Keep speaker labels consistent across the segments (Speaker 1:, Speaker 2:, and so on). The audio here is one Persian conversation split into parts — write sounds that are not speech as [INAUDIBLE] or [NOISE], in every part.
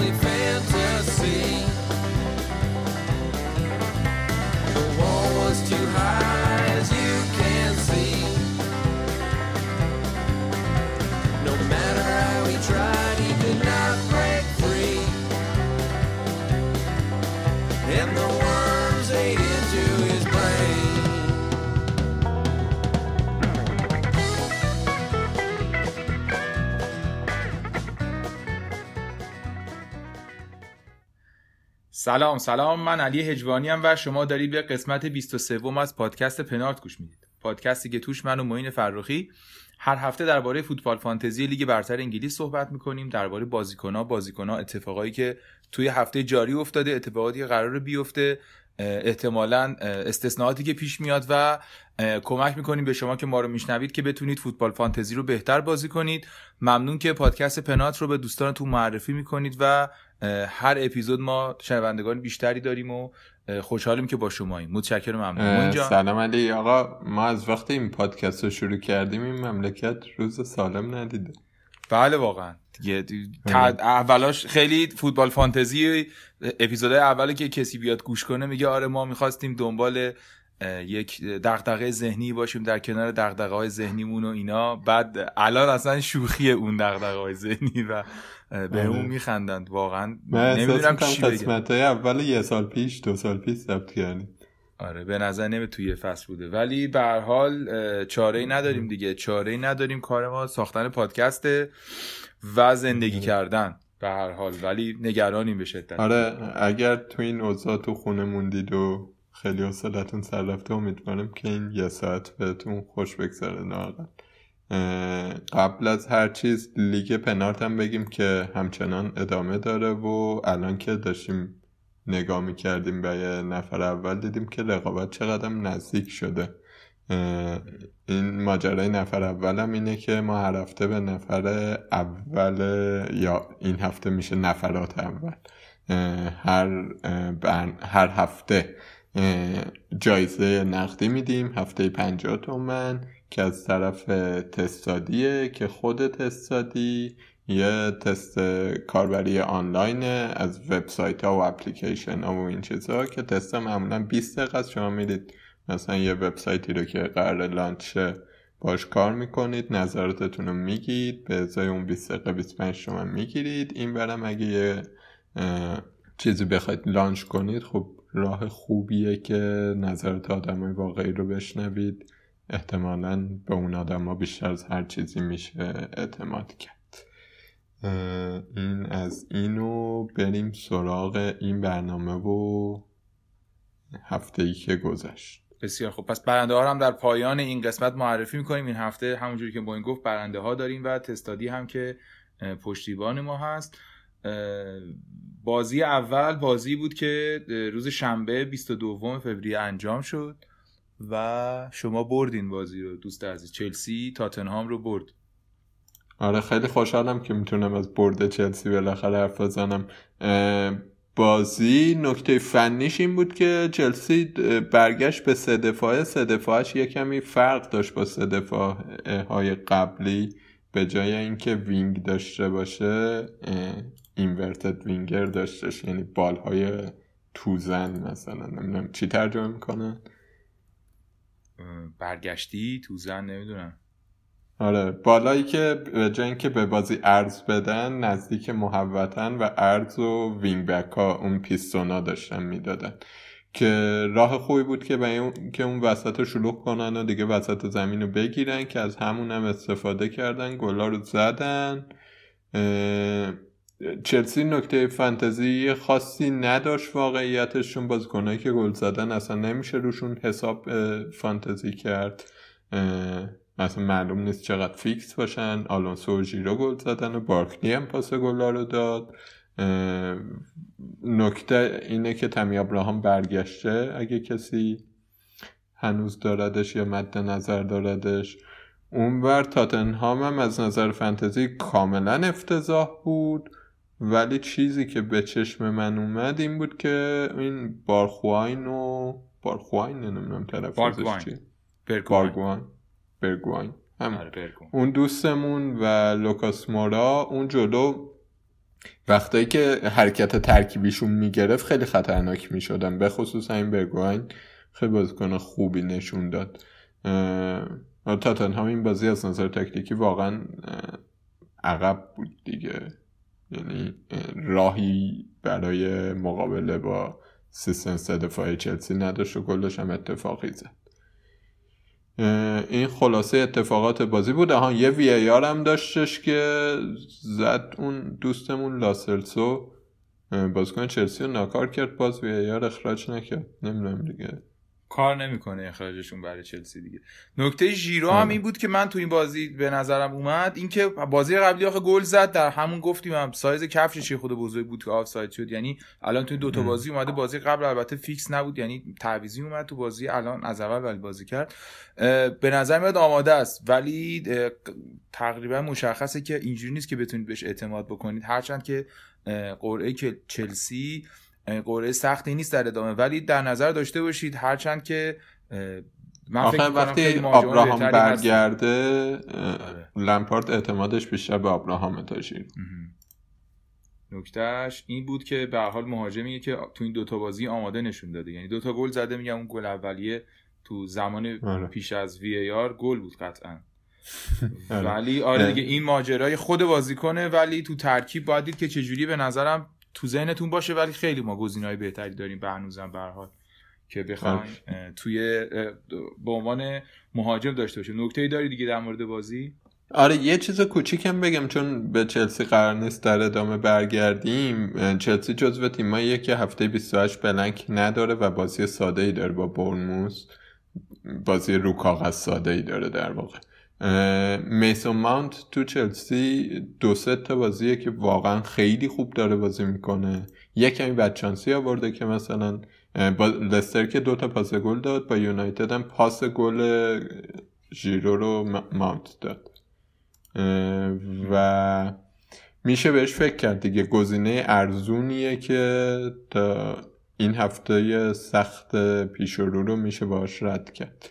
Speaker 1: only
Speaker 2: سلام سلام. من علی هجوانی و شما دارید به قسمت 23 از پادکست پنارت گوش می‌دید. پادکستی که توش من و معین فرخی هر هفته درباره فوتبال فانتزی لیگ برتر انگلیس صحبت می‌کنیم درباره بازیکنها بازیکنها اتفاقایی که توی هفته جاری افتاده اتفاقاتی که قرار بیفته احتمالا استثناءاتی که پیش میاد و کمک می‌کنیم به شما که ما رو میشنوید که بتونید فوتبال فانتزی رو بهتر بازی کنید. ممنون که پادکست پنات رو به دوستانتون معرفی می‌کنید و هر اپیزود ما شنوندگان بیشتری داریم و خوشحالیم که با شماییم. متشکرم ممنون
Speaker 3: سلام علی. آقا ما از وقتی این پادکست رو شروع کردیم این مملکت روز سالم ندیده.
Speaker 2: بله واقعا. دیگه اولاش خیلی فوتبال فانتزی اپیزود اولی که کسی بیاد گوش کنه میگه آره ما می‌خواستیم دنبال یک دغدغه ذهنی باشیم در کنار دغدغه های ذهنیمون و اینا. بعد الان اصلا شوخی اون دغدغه های ذهنی و به اون میخندند. واقعا
Speaker 3: نمی‌دونم چی قسمت های اول یه سال پیش دو سال پیش ثبت کردیم.
Speaker 2: آره به نظر نمی توی فصل بوده. ولی به هر حال چاره ای نداریم دیگه. چاره ای نداریم کار ما. ساختن پادکسته و زندگی کردن به هر حال. ولی نگرانیم به شدت.
Speaker 3: آره اگر تو این اوضاع تو خونه موندید و خیلی حوصلتون سر رفته امیدوارم که این یه ساعت بهتون خوش بگذره ناقل قبل از هر چیز لیگ پنارت هم بگیم که همچنان ادامه داره و الان که داشتیم نگاه می‌کردیم به یه نفر اول دیدیم که رقابت چقدر نزدیک شده. این ماجرای نفر اولم اینه که ما هر هفته به نفر اول یا این هفته میشه نفرات اول. هر, هر هفته جایزه نقدی میدیم هفته پنجاه تومن. که از طرف تستادیه که خود تستادی یه تست کاربری آنلاین از وبسایت ها و اپلیکیشن ها و این چیزها که تست معمولا 20 دقیقه است. شما می‌دید مثلا یه وبسایتی رو که قرار لانچ باش کار می‌کنید نظراتتون رو میگید به ازای اون 20 دقیقه 25 تومن می‌گیرید. این برم اگه یه چیزی بخواید لانچ کنید خب راه خوبیه که نظرات آدم های واقعی رو بشنوید. احتمالا به اون آدم ها بیشتر از هر چیزی میشه اعتماد کرد. این از اینو بریم سراغ این برنامه و هفته ای که گذشت.
Speaker 2: بسیار خب پس برنده ها هم در پایان این قسمت معرفی می‌کنیم. این هفته همونجوری که با این گفت برنده ها داریم و تستادی هم که پشتیبان ما هست. بازی اول بازی بود که روز شنبه 22 فوریه انجام شد. و شما بردین بازی رو دوست عزیز. چلسی تاتنهام رو برد.
Speaker 3: آره خیلی خوشحالم که می‌تونم از برد چلسی بالاخره حرف بزنم. بازی نکته فنیش این بود که چلسی برگشت به سه دفاعه. سه دفاعش یه کمی فرق داشت با سه دفاع های قبلی به جای اینکه wing داشته باشه inverted winger داشتش یعنی بال های توزن مثلا نمی‌دونم چی ترجمه می‌کنن.
Speaker 2: برگشتی توزن نمی‌دونم.
Speaker 3: آره بال‌هایی که جای اینکه به بازی عرض بدن نزدیک محوطه‌ن و عرض و wing back ها اون پیستونا داشتن می‌دادن. که راه خوبی بود که به اون... که اون وسط رو شلوغ کنن و دیگه وسط زمین رو بگیرن که از همون هم استفاده کردن گلا رو زدن چلسی نکته فانتزی خاصی نداشت واقعیتشون. بازیکنایی که گل زدن اصلا نمیشه روشون حساب فانتزی کرد. مثلا معلوم نیست چقدر فیکس باشن. آلونسو و ژیرو گل زدن و بارکلی هم پاس گلا رو داد. نکته اینه که تمی ابراهام برگشته. اگه کسی هنوز داردش یا مد نظر داردش. اونور تاتنهام هم از نظر فانتزی کاملا افتضاح بود. ولی چیزی که به چشم من اومد این بود که این بارخواین و بارخواین نمی‌دونم تلفظش چیه. بارگوان برگواین. هم. اون دوستمون و لوکاس مورا اون جلو وقتایی که حرکت ترکیبیشون می‌گرفت خیلی خطرناک می‌شدن. به خصوص این برگوین خیلی بازیکن خوبی نشون داد. تاتنهام این بازی از نظر تکتیکی واقعا عقب بود دیگه. یعنی راهی برای مقابله با سیستم سه دفاعی چلسی نداشت و گلش هم اتفاقی زد. این خلاصه اتفاقات بازی بود ها یه وی ای هم داشتش که زد اون دوستمون لاسلسو. بازیکن چلسی رو ناکار کرد. باز وی ای اخراج نکرد. نمی‌دونم دیگه.
Speaker 2: کار نمی‌کنه اخراجشون برای چلسی دیگه. نکته ژیرو هم این بود که من تو این بازی به نظرم اومد اینکه بازی قبلی آخه گل زد در همون گفتیم هم سایز کفشش خود بزرگ بود که آفساید شد. یعنی الان تو دو تا بازی اومده بازی قبل البته فیکس نبود یعنی تعویضی اومد تو بازی الان از اول ولی بازی کرد. به نظر میاد آماده است. ولی تقریبا مشخصه که اینجوری نیست که بتونید بهش اعتماد بکنید. هرچند که قرعه که چلسی قرعه سختی نیست در ادامه. ولی در نظر داشته باشید هرچند که
Speaker 3: من فکر وقتی آبراهام برگرده لمپارد اعتمادش بیشتر به آبراهام تاشیر
Speaker 2: نکتهش این بود که به حال مهاجمیه که تو این دوتا بازی آماده نشون داده. یعنی دوتا گل زده میگم اون گل اولیه تو زمان آره. پیش از وی آر گل بود قطعا. [LAUGHS] آره. ولی آره دیگه این ماجرای خود بازیکنه ولی تو ترکیب باید دید که چجوری به نظرم تو ذهنتون باشه ولی خیلی ما گزینه‌های بهتری داریم به هنوزم به حال که بخوایم توی به عنوان مهاجم داشته باشه نکته داری دیگه در مورد بازی؟
Speaker 3: آره یه چیز کوچیکم بگم چون به چلسی قرار نیست در ادامه برگردیم. چلسی جزو تیماییه که هفته 28 بلنک نداره و بازی ساده ای داره با برنموس بازی رو کاغذ ساده ای داره در واقع. میسون ماونت تو چلسی دو سه تا بازیه که واقعا خیلی خوب داره بازی می‌کنه. یک کمی بچانسی آورده که مثلا با لستر که دو تا پاس گل داد با یونایتد هم پاس گل ژیرو رو ماونت داد. و میشه بهش فکر کرد دیگه. گزینه ارزونیه که تا این هفته سخت پیش رو رو میشه باش رد کرد.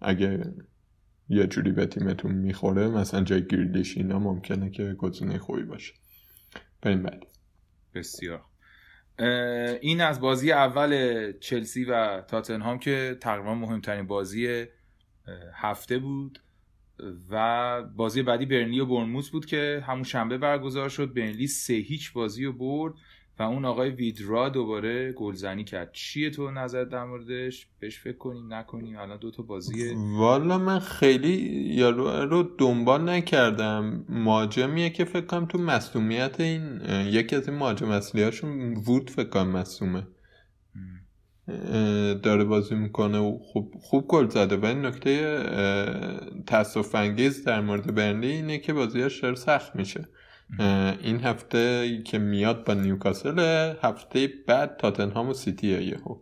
Speaker 3: اگه یه جوری به تیمتون می‌خوره مثلا جای گیردیش اینا ممکنه که گزینه خوبی باشه. بریم بعد.
Speaker 2: بسیار. این از بازی اول چلسی و تاتنهام که تقریبا مهمترین بازی هفته بود و بازی بعدی برنلی و برنموس بود که همون شنبه برگزار شد. برنلی سه هیچ بازی رو برد. و اون آقای ویدرا دوباره گلزنی کرد. چیه تو نظر در موردش؟ بهش فکر کنیم نکنیم؟ الان دو تا بازیه
Speaker 3: والا من خیلی یارو رو دنبال نکردم. ماجمیه که فکر کنم تو مصومیت این یکی از این مهاجم اصلیاشون وود فکر کنم مصومه داره بازی می‌کنه و خوب خوب گل زده. و این نکته تاسف انگیز در مورد برنلی اینه که بازیاش داره سخت میشه. این هفته که میاد با نیوکاسل هفته بعد تاتنهام و سیتی یهو.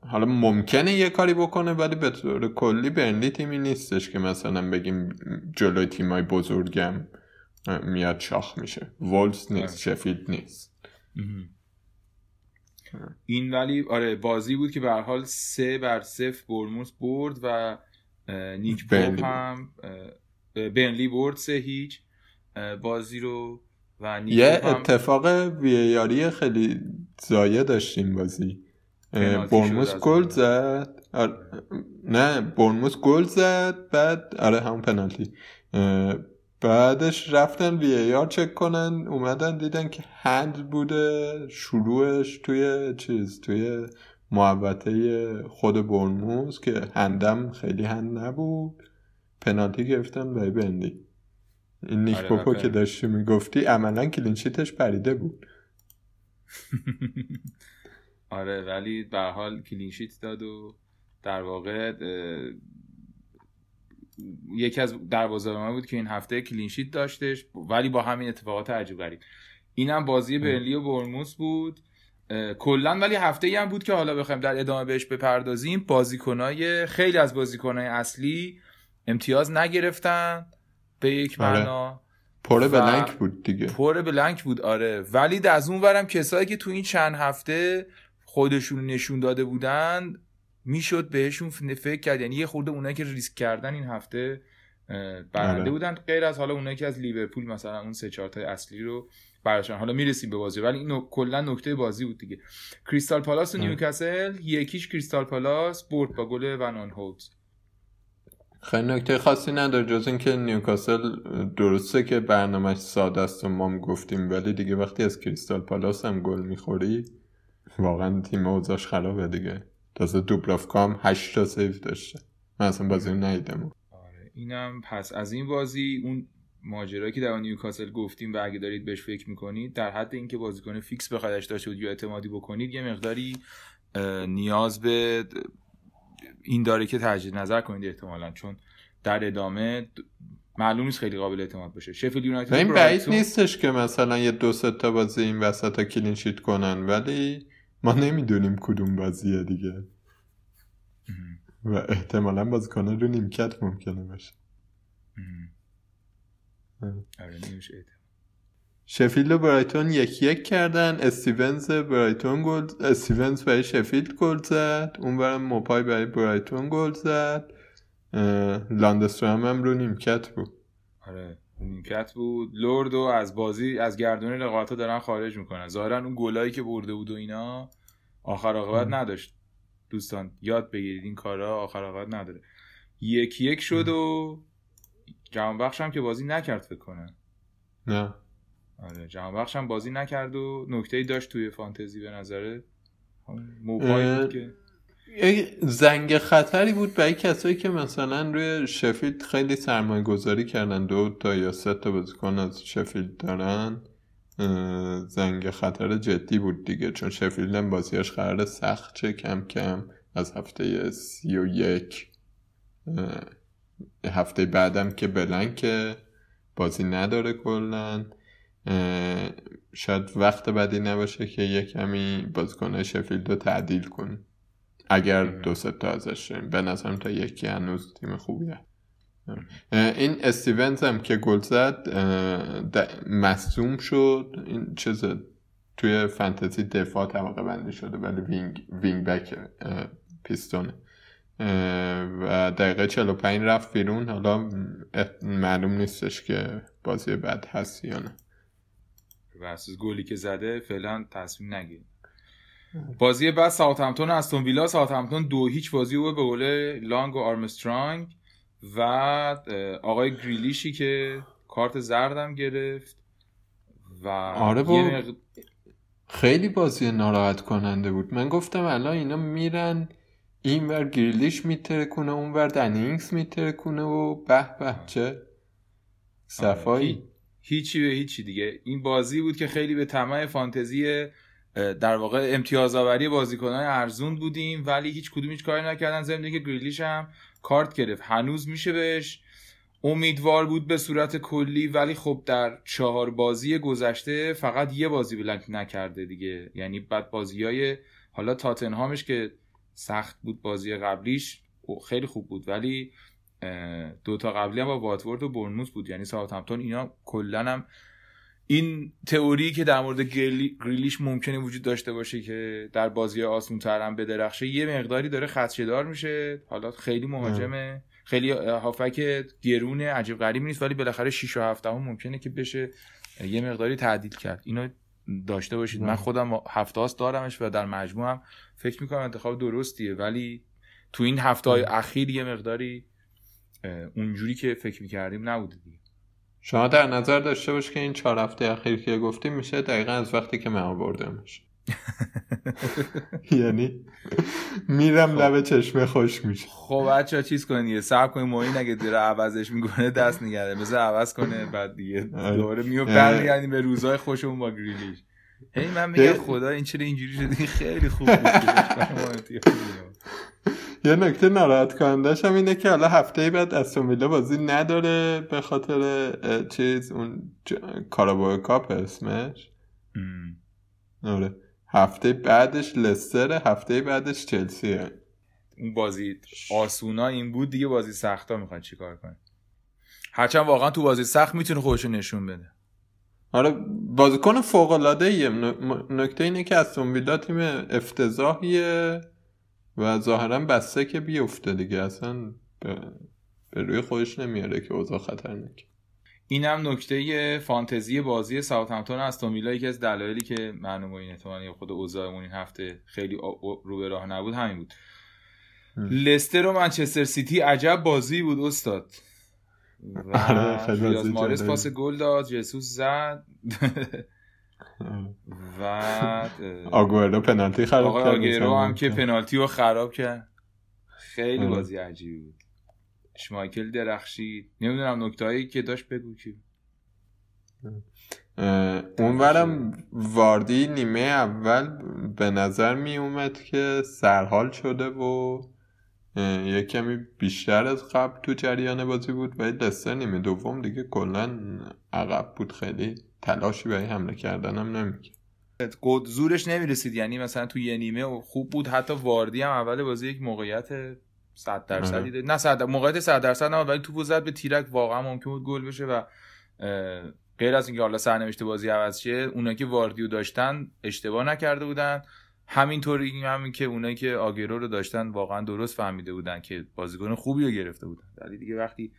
Speaker 3: حالا ممکنه یه کاری بکنه ولی به طور کلی برنلی تیمی نیستش که مثلا بگیم جلوی تیمای بزرگم میاد شاخ میشه. وولز نیست شفیلد نیست.
Speaker 2: این ولی آره بازی بود که به حال سه بر صفر برموس برد و نیک پاپ هم برنلی برد سه هیچ. بازی رو و
Speaker 3: یه اتفاق ویاری خیلی زایه داشتیم بازی. برموس گل زد. نه برموس گل زد بعد آره همون پنالتی. بعدش رفتن وی آر چک کنن اومدن دیدن که هند بوده شروعش توی چیز توی محبته خود برموس که هندم خیلی هند نبود. پنالتی گرفتن برای بندی. این نیک آره که داشتی می‌گفتی عملا کلینشیتش پریده بود. [LAUGHS]
Speaker 2: آره ولی به حال clean sheet داد و در واقع یکی از دروازه‌بانان بود که این هفته clean sheet داشتش ولی با همین اتفاقات عجیب غریب. اینم بازی برنلی و بورنموث بود. کلا ولی هفته ای هم بود که حالا بخوایم در ادامه بهش بپردازیم. بازیکنای خیلی از بازیکنای اصلی امتیاز نگرفتن. به یک آره. معنا
Speaker 3: پر blank بود دیگه
Speaker 2: پره بلنک بود آره ولی از اون ورم کسایی که تو این چند هفته خودشون نشون داده بودن می‌شد بهشون فکر کرد یعنی یه خورده اونایی که ریسک کردن این هفته برنده
Speaker 3: آره.
Speaker 2: بودن غیر از حالا اونایی که از لیورپول مثلا اون سه چهار تای اصلی رو براشون حالا می‌رسیم به بازی ولی این نک- کلا نکته بازی بود دیگه کریستال پالاس و
Speaker 3: آره.
Speaker 2: نیوکاسل یکیش کریستال پالاس برد با گل ونان هولز
Speaker 3: خیلی نکته خاصی نداره. جز اینکه نیوکاسل درسته که برنامهش ساده است و ما هم گفتیم ولی دیگه وقتی از کریستال پالاس هم گل می‌خوری واقعا تیم اوضاعش خرابه دیگه. تازه دوبراوکا هم هشت تا save داشته. من اصلا بازی ندیدم.
Speaker 2: آره اینم پس از این بازی اون ماجرایی که در نیوکاسل گفتیم و اگه دارید بهش فکر می‌کنید در حد اینکه بازیکن فیکس بخواید داشته باشید یا اعتمادی بکنید یه مقداری نیاز به این داره که تجدید نظر کنید احتمالا چون در ادامه معلوم نیست خیلی قابل اعتماد باشه شفیلد یونایتد
Speaker 3: این بعید نیستش که مثلا یه دو سه تا بازی این وسط ها کلین شیت کنن ولی ما نمی‌دونیم کدوم بازیه دیگه. و احتمالا بازیکنان رو نیمکت ممکنه باشه.
Speaker 2: آره.
Speaker 3: شفیلد و برایتون یک یک کردن استیونز برایتون گل استیونز برای شفیلد گل زد اون برم موپای برای برایتون گل زد. لاندسترام هم رو نیمکت بود.
Speaker 2: آره نیمکت بود. لوردو از بازی از گردونه رقابت‌ها دارن خارج می‌کنن. ظاهرا اون گلایی که برده بود و اینا آخر عاقبت. نداشت. دوستان یاد بگیرید این کارا آخر عاقبت نداره. یک یک شد و جهان بخش هم که بازی نکرد فکر کنم.
Speaker 3: نه.
Speaker 2: آره جهان بخش هم بازی نکرد و نکته ای داشت توی فانتزی به نظره بود که.
Speaker 3: زنگ خطری بود برای کسایی که مثلا روی شفیلد خیلی سرمایه گذاری کردن دو تا یا سه تا بازیکن از شفیلد دارن زنگ خطر جدی بود دیگه چون شفیلد هم بازیاش قرار سخت چه کم کم از هفته سی و یک. هفته بعدم که بلنک بازی نداره اه، شاید وقت بعدی نباشه که یه کمی بازیکنهای شفیلد رو تعدیل کن اگر. دو سه تا ازش داریم به نظرم تا یکی هنوز تیم خوبیه. این استیونز هم که گل زد مصدوم شد. این چیز توی فانتزی دفاع طبقه بندی شده ولی wing, wing back پیستونه. و دقیقه 45 رفت بیرون. حالا معلوم نیستش که بازی بعد هست یا نه.
Speaker 2: بر اساس گلی که زده فعلا تصمیم نگیر بازی بعد ساوثهمپتون استون ویلا. ساوثهمپتون دو هیچ بازی بود به گل لانگ و آرمسترانگ و آقای گریلیشی که کارت زردم گرفت و
Speaker 3: آره
Speaker 2: یه
Speaker 3: با-
Speaker 2: مقد-
Speaker 3: خیلی بازی ناراحت کننده بود. من گفتم الان اینا میرن این ور گریلیش میترکونه اون ور دنی اینگز میترکونه و به به چه؟
Speaker 2: آره،
Speaker 3: صفایی.
Speaker 2: هیچی به هیچی دیگه. این بازی بود که خیلی به طمع فانتزی در واقع امتیاز آوری بازیکنان ارزون بودیم ولی هیچ کدوم هیچ کاری نکردن. ضمن اینکه گریلیش هم کارت گرفت. هنوز میشه بهش. امیدوار بود به صورت کلی ولی خب در چهار بازی گذشته فقط یه بازی بلنک نکرده دیگه. یعنی بعد بازی های حالا تاتنهامش که سخت بود بازی قبلیش خیلی خوب بود. ولی اه، دوتا قبلی هم با واتورد و برنموث بود. یعنی ساوثهمپتون اینا کلا هم این تئوری که در مورد گریلی- گریلیش ممکنه وجود داشته باشه که در بازی آسون هم بدرخشه یه مقداری داره خدشه‌دار میشه. حالا خیلی مهاجمه. خیلی هافک گرونه عجیب غریبی نیست ولی بالاخره 6 و 7 هم ممکنه که بشه. یه مقداری تعدیل کرد. اینو داشته باشید. من. خودم هفته هاست دارمش و در مجموع هم فکر می‌کنم انتخاب درستیه ولی تو این هفته های اخیر یه مقداری اونجوری که فکر می‌کردیم نبوده دیگه.
Speaker 3: شما در نظر داشته باش که این چهار هفته اخیر که گفتیم میشه دقیقا از وقتی که من آوردمش. [LAUGHS] یعنی میرم لب چشمه خوش میشه
Speaker 2: خب بچه چیز کنید دیگه. صبر کنید موین اگه دیره عوضش می‌کنه دست نگرده بذار عوض کنه بعد دیگه
Speaker 3: آره.
Speaker 2: دوباره میو
Speaker 3: اه.
Speaker 2: برمیگردیم به روزهای خوشمون با گریلیش. هی من میگم خدا این چرا اینجوری شدی خیلی خوب بود. [LAUGHS] [LAUGHS] [LAUGHS]
Speaker 3: یه نکته ناراحت کنندش هم اینه که حالا هفته بعد استون ویلا بازی نداره به خاطر چیز اون ج... کاراباو کاپ اسمش. آره. هفته بعدش لستر هفته بعدش چلسیه.
Speaker 2: اون بازی آسونا این بود دیگه بازی سختا می‌خواد چیکار کنه. هرچند واقعا تو بازی سخت می‌تونه خودشو نشون بده.
Speaker 3: آره بازیکن فوق العاده ایه نکته اینه که استون ویلا تیم افتضاحیه. و ظاهرا بسته که بیفته دیگه. اصلا به روی خودش نمیاره که اوضاع خطرناک.
Speaker 2: اینم نکته فانتزی بازی ساوثهمپتون است میلا یکی از دلایلی که و این احتمالاً خود اوضاعمون این هفته خیلی رو به راه نبود همین بود. لستر و منچستر سیتی عجب بازی بود استاد. و
Speaker 3: آره،
Speaker 2: ریاض مارس. پاس گل داد جسوس زد. [LAUGHS] و اه،
Speaker 3: آگوئرو پنالتی خراب کرد
Speaker 2: آگیرو هم که. پنالتی رو خراب کرد. خیلی
Speaker 3: آره.
Speaker 2: بازی عجیبی بود. شمایکل درخشید. نمی‌دونم نکته هایی که داشت بگو که
Speaker 3: اه، اونورم واردی نیمه اول به نظر می اومد که سرحال شده و یه کمی بیشتر از قبل تو جریان بازی بود ولی لستر نیمه دوم دیگه کلا عقب بود خیلی تلاشی برای حمله کردن هم نمی‌کرد
Speaker 2: زورش نمی‌رسید. یعنی مثلا تو یه نیمه خوب بود. حتی واردی هم اول بازی یک موقعیت 100 درصدی
Speaker 3: آره.
Speaker 2: نه 100 موقعیت 100 درصد نه ولی توپو زد به تیرک. واقعا ممکن بود گل بشه و غیر از اینکه حالا سرنوشت بازی عوض شه اونایی که واردیو داشتن اشتباه نکرده بودن. همینطوری همین که اونایی که آگرو رو داشتن واقعا درست فهمیده بودن که بازیکن خوبی رو گرفته بودن. ولی دیگه وقتی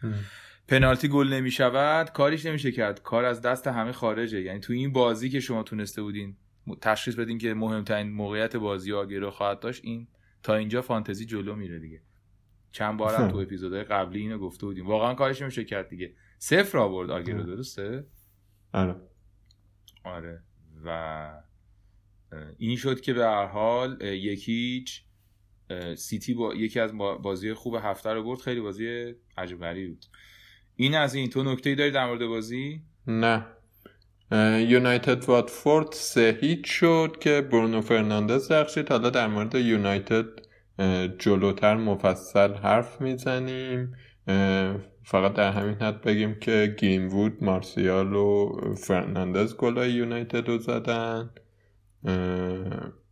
Speaker 2: پنالتی گل نمی شود کاریش نمیشه کرد. کار از دست همه خارجه. یعنی تو این بازی که شما تونسته بودین تشخیص بدین که مهمترین موقعیت بازی آگرو خواهد داشت این تا اینجا فانتزی جلو میره دیگه. چند بار هم تو اپیزودهای قبلی اینو گفته بودیم. واقعا کارش نمیشه کرد دیگه. صفر آورد آگرو درسته؟
Speaker 3: آره.
Speaker 2: آره. و این شد که به هر حال یکیچ سیتی با یکی از با- بازی خوب هفته رو برد. خیلی بازی عجب غریبی بود. این از این. تو نکته داری در مورد بازی؟
Speaker 3: نه. یونایتد واتفورد سه هیچ شد که برونو فرناندز رخشید حالا در مورد یونایتد جلوتر مفصل حرف می‌زنیم. فقط در همین حد بگیم که گرینوود مارسیال و فرناندز گلای یونایتد رو زدن.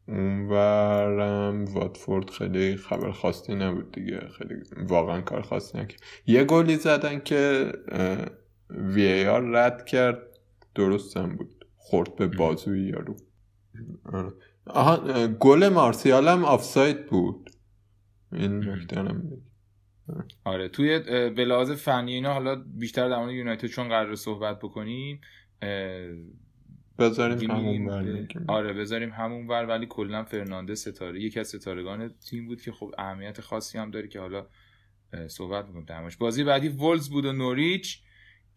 Speaker 3: اونورم واتفورد خیلی خبر خاصی نبود دیگه. خیلی واقعا کار خاصی نکرد. یه گلی زدن که VAR رد کرد درست هم بود. خورد به بازوی یارو. آره. آها گل مارسیال هم آفساید بود. این هم بگم.
Speaker 2: آره. توی به لحاظ فنی اینا حالا بیشتر در مورد یونایتد چون قرار صحبت بکنیم
Speaker 3: بذاریم همون بر.
Speaker 2: آره بذاریم همون ور ولی کلا فرناندز ستاره. یکی از ستارگان تیم بود که خب اهمیت خاصی هم داره که حالا صحبت می‌کنیم درمش بازی بعدی ولز بود و نوریچ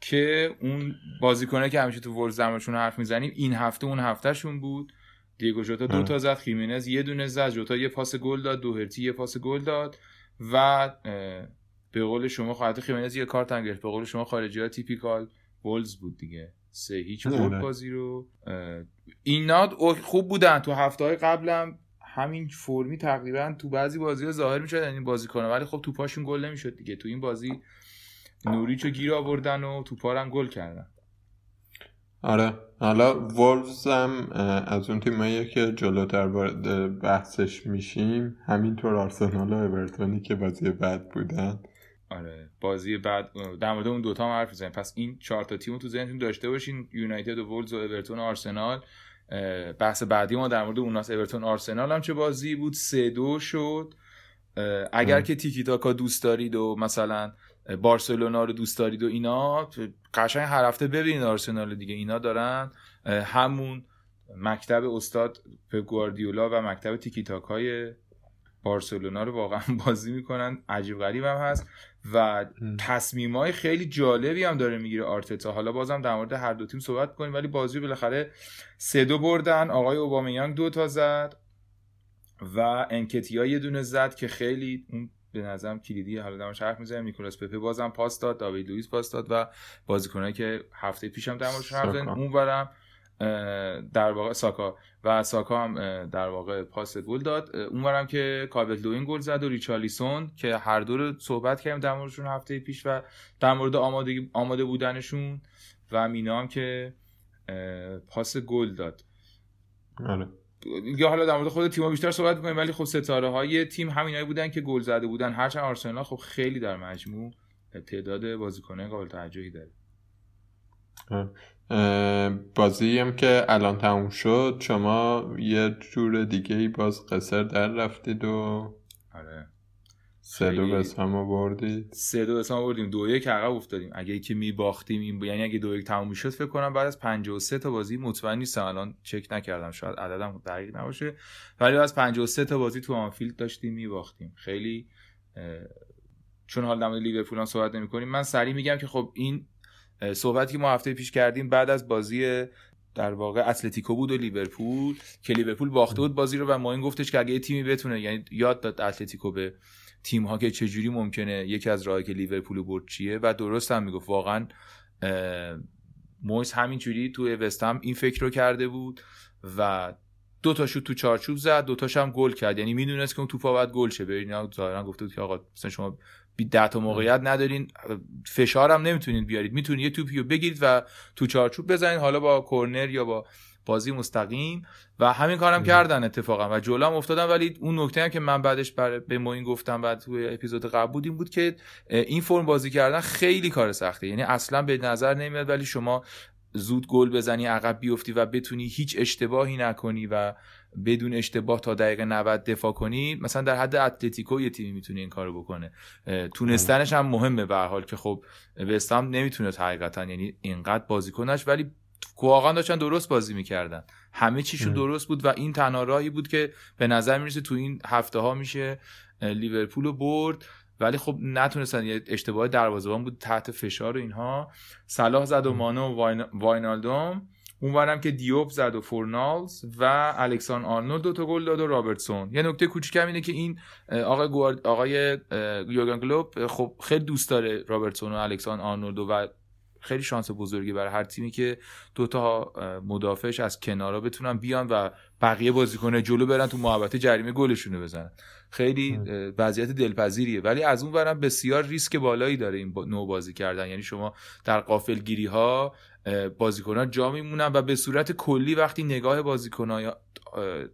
Speaker 2: که اون بازیکنه که همیشه تو ولز درمشون حرف می‌زنیم این هفته اون هفتهشون بود. دیگو جوتا دو
Speaker 3: آره.
Speaker 2: تا زد خیمینز یه دونه زد جوتا یه پاس گل داد دوهرتی یه پاس گل داد و به قول شما خواهد خیمینز یه کارت هم گرفت. به قول شما خارجی ها تیپیکال ولز بود دیگه. سه هیچ برد. بازی رو. اینا خوب بودن. تو هفته های قبلم همین فرمی تقریبا تو بعضی بازی ها ظاهر می‌شد این بازی کنه ولی خب تو پاشون گل نمی‌شد دیگه. تو این بازی نوریچو گیر آوردن و تو پارم گل کردن.
Speaker 3: آره. حالا وولفز هم از اون تیمایی که جلوتر وارد بحثش میشیم همینطور آرسنال و اورتونی که بازی بعد بودن.
Speaker 2: آره. بازی بعد در مورد اون دوتا هم حرف بزنیم پس این چهار تا تیم تو ذهنتون داشته باشین. یونایتد و وولز و اورتون و آرسنال بحث بعدی ما در مورد اوناس اورتون آرسنال هم چه بازی بود؟ سه دو شد. اگر
Speaker 3: ام.
Speaker 2: که تیکی تاکا دوست دارید و مثلا بارسلونا رو دوست دارید و اینا قشنگ هر هفته ببینید آرسنال دیگه. اینا دارن. همون مکتب استاد پپ گواردیولا و مکتب تیکی تاکای بارسلونا رو واقعا [LAUGHS] بازی می‌کنن. عجیب غریب هم هست. و تصمیم های خیلی جالبی هم داره می‌گیره آرتتا. حالا بازم در مورد هر دو تیم صحبت کنیم ولی بازی بالاخره سه دو بردن. آقای اوبامیانگ دو تا زد و انکتیا یه دونه زد که خیلی اون به نظرم کلیدی حالا دمش حرف می‌زنیم نیکولاس پپه بازم پاس داد داوید لوئیس پاس داد و بازیکنایی که هفته پیشم در موردش حرف
Speaker 3: ساکا.
Speaker 2: اونورم در واقع ساکا. و ساکا هم در واقع پاس گل داد. اونورم که کابل دوین گل زد و ریچالیسون که هر دو رو صحبت کردیم در موردشون هفته پیش و در مورد آماده, آماده بودنشون و مینا هم که پاس گل داد.
Speaker 3: آره
Speaker 2: یا حالا در مورد خود تیم بیشتر صحبت می‌کنیم ولی خب ستاره های تیم همینایی بودن که گل زده بودن. هرچند آرسنال خب خیلی در مجموع تعداد بازیکنان قابل توجهی داره.
Speaker 3: بازی هم که الان تموم شد شما یه جور دیگه ای باز قصر در رفتید و
Speaker 2: آره.
Speaker 3: سه دو
Speaker 2: خیلی-
Speaker 3: هم آوردید
Speaker 2: سه دو اسم آوردیم دو یک عقب افتادیم. اگه یکی میباختیم این ب... یعنی اگه دو یک تموم می‌شد فکر کنم بعد از 53 تا بازی مطمئن نیستم. الان چک نکردم. شاید عددم دقیق نباشه. ولی از 53 تا بازی تو آنفیلد داشتیم میباختیم. خیلی اه، چون حال در لیورپول هم صحبت نمی‌کنیم من سریع میگم که خب این صحبتی که ما هفته پیش کردیم بعد از بازی در واقع اتلتیکو بود و لیورپول که لیورپول باخته بود بازی رو و ما این گفتش که اگه تیمی بتونه یعنی یاد داد اتلتیکو به تیم ها که چجوری ممکنه یکی از راهی که لیورپول برد چیه و درست هم می‌گفت. واقعا مویس همینجوری تو وستهم این فکر رو کرده بود و دو تا شوت تو چارچوب زد دو تاش هم گل کرد. یعنی می‌دونست که اون توپا باید گل شه. ببین ظاهرا گفته بود که آقا مثلا شما بی ده تا موقعیت ندارین فشار هم نمی‌تونین بیارید. می‌تونید یه توپی رو بگیرید و تو چارچوب بزنید حالا با کرنر یا با بازی مستقیم. و همین کارم کردن اتفاقا. و جلو هم افتادن ولی اون نکته هم که من بعدش بر به موین گفتم بعد توی اپیزود قبل بود این بود که این فرم بازی کردن خیلی کار سخته. یعنی اصلا به نظر نمیاد ولی شما زود گل بزنی عقب بیفتی و بتونی هیچ اشتباهی نکنی و بدون اشتباه تا دقیقه 90 دفاع کنی مثلا در حد اتلتیکو یه تیمی می‌تونه این کارو بکنه. تونستنش هم مهمه به هر حال که خب وستهم نمی‌تونه حقیقتا یعنی اینقدر بازیکنش ولی واقعا داشتن درست بازی می‌کردن. همه چیشون. درست بود و این تنها راهی بود که به نظر می‌رسه تو این هفته ها میشه لیورپول برد. ولی خب نتونستن یه اشتباه دروازه‌بان بود تحت فشار و اینها. صلاح زد و مانه و واین... واینالدوم. اونورم که دیوپ زد و فورنالز و الکسان آرنولد دو تا گل داد و رابرتسون. یه نکته کوچیکم اینه که این آقای گوارد... آقای یورگن کلوپ اه، خب خیلی دوست داره رابرتسون و الکسان آرنولد و خیلی شانس بزرگی برای هر تیمی که دو تا اه، مدافعش از کنارا بتونن بیان و بقیه بازیکن جلو برن تو محوطه جریمه گلشونو بزنن. خیلی اه، وضعیت دلپذیریه. ولی از اون برم بسیار ریسک بالایی داره این با- نوع بازی کردن. یعنی شما در قافلگیری ها بازیکنان جا میمونن و به صورت کلی وقتی نگاه بازیکنان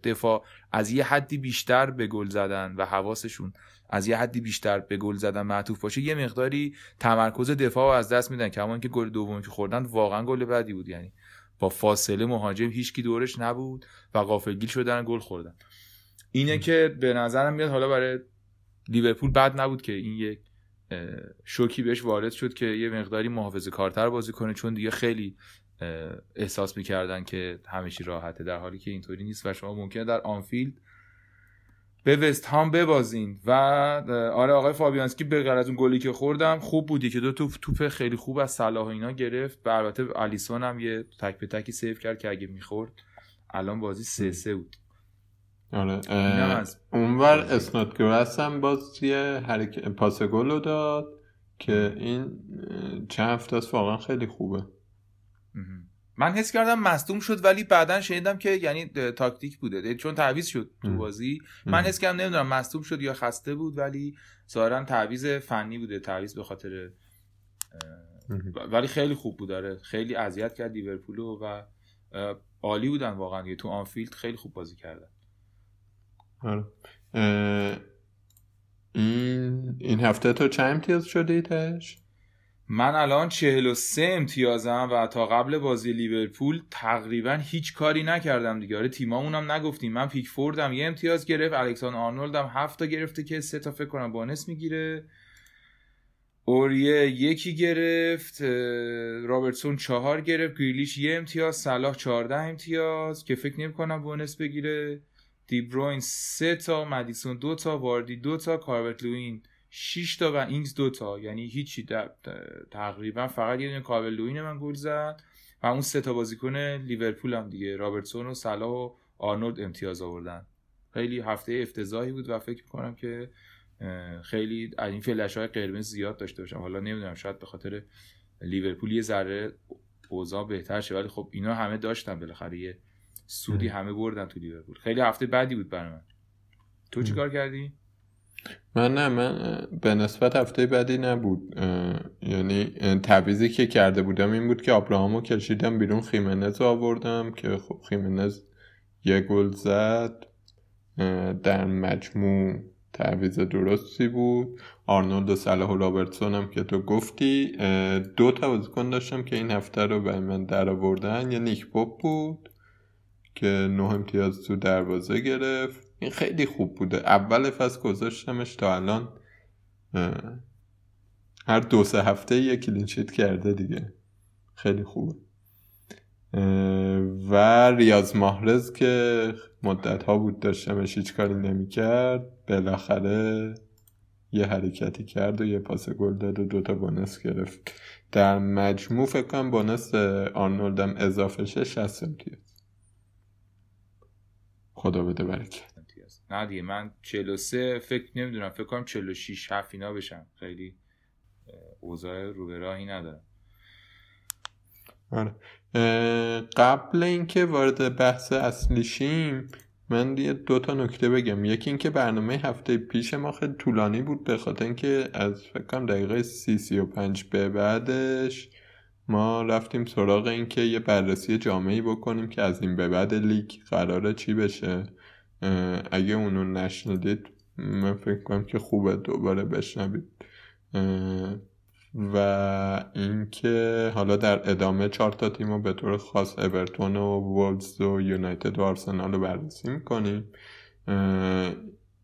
Speaker 2: دفاع از یه حدی بیشتر به گل زدن و حواسشون از یه حدی بیشتر به گل زدن معطوف باشه یه مقداری تمرکز دفاع رو از دست میدن کما اینکه گل دومی که خوردن واقعا گل بدی بود یعنی با فاصله مهاجم هیچکی دورش نبود و غافلگیر شدن گل خوردن. اینه که به نظرم میاد حالا برای لیورپول بد نبود که این یک شوکی بهش وارد شد که یه مقداری محافظه کارتر بازی کنه چون دیگه خیلی احساس می‌کردن که همه چی راحته در حالی که اینطوری نیست و شما ممکنه در آنفیلد به وست هام ببازین. و آره آقای فابیانسکی به غیر از اون گلی که خورد خوب بود که دو توپ توپ خیلی خوب از صلاح و اینا گرفت. و البته الیسون هم یه تک به تکی save کرد که اگه می‌خورد الان بازی سه سه بود.
Speaker 3: آره
Speaker 2: اینم
Speaker 3: اه،
Speaker 2: از-
Speaker 3: اونور اسناتگراس هم باز یه حرک... پاس گل رو داد که این چند هفته است واقعا خیلی خوبه.
Speaker 2: من حس کردم مصدوم شد ولی بعدا شنیدم که یعنی تاکتیک بوده چون تعویض شد تو. بازی من حس کردم نمی‌دونم مصدوم شد یا خسته بود ولی ظاهرا تعویض فنی بوده تعویض به خاطر. ولی خیلی خوب بود داره خیلی اذیت کرد لیورپولو و عالی بودن واقعا. تو آنفیلد خیلی خوب بازی کردن
Speaker 3: آره. این این هفته تو چند امتیاز شدیدش؟
Speaker 2: من الان 43 امتیازم و تا قبل بازی لیورپول تقریبا هیچ کاری نکردم دیگه. آره هم نگفتیم. من پیک فوردم یه امتیاز گرفت الکسان آرنولد هم هفت تا گرفته که سه تا فکر کنم بونس می‌گیره. اوریه یکی گرفت رابرتسون چهار گرفت گریلیش یه امتیاز صلاح چهارده امتیاز که فکر نمی کنم bonus بگیره. دیبروین سه تا مدیسون دو تا واردی دو تا کالورت لوین 6 تا و اینگز دو تا. یعنی هیچی تقریبا فقط یه دونه کالورت لوین من گل زد و اون سه تا بازیکن لیورپول هم دیگه رابرتسون و صلاح و آرنولد امتیاز آوردن. خیلی هفته افتضاحی بود و فکر می‌کنم که خیلی از این فلش های قرمز زیاد داشته باشم. حالا نمی‌دونم شاید به خاطر لیورپول یه ذره اوضاع بهتر شه ولی خب اینا همه داشتن. بالاخره یه سودی همه بردن تو لیورپول. خیلی هفته بدی بود برای من. تو چیکار کردی؟
Speaker 3: من نه من به نسبت هفته بعدی نبود. یعنی تعویضی که کرده بودم این بود که آبراهامو کشیدم بیرون خیمنز رو آوردم که خب خیمنز یه گل زد. در مجموع تعویض درستی بود. آرنولد و صلاح و رابرتسون هم که تو گفتی دو تا بازیکن داشتم که این هفته رو برای من در آوردن. یه نیک بود که نه امتیاز تو دروازه گرفت. این خیلی خوب بوده. اول فصل گذاشتمش تا الان هر دو سه هفته یک کلینشیت کرده دیگه. خیلی خوبه. و ریاض ماهرز که مدت ها بود داشتمش هیچ کاری نمی‌کرد. بالاخره یه حرکتی کرد و یه پاس گل داد و دوتا بونس گرفت. در مجموع فکر کنم بونس آرنولدم اضافه شه 60 امتیاز. خدا بده برکت.
Speaker 2: نه دیگه من 43 فکر نمی‌دونم فکر کنم 46 7 اینا بشم. خیلی اوضاع رو به راهی ندارم.
Speaker 3: آره. قبل اینکه وارد بحث اصلی شیم من یه دو تا نکته بگم. یکی اینکه برنامه هفته پیش ما خیلی طولانی بود به خاطر اینکه از فکر کنم دقیقه سی سی و پنج به بعدش ما رفتیم سراغ اینکه یه بررسی جامعی بکنیم که از این به بعد لیگ قراره چی بشه. اگه اونو نشنیدید من فکر کنم که خوبه دوباره بشنوید. و اینکه حالا در ادامه چهار تا تیم به طور خاص اورتون و وولز و یونایتد و آرسنال رو بررسی می‌کنیم.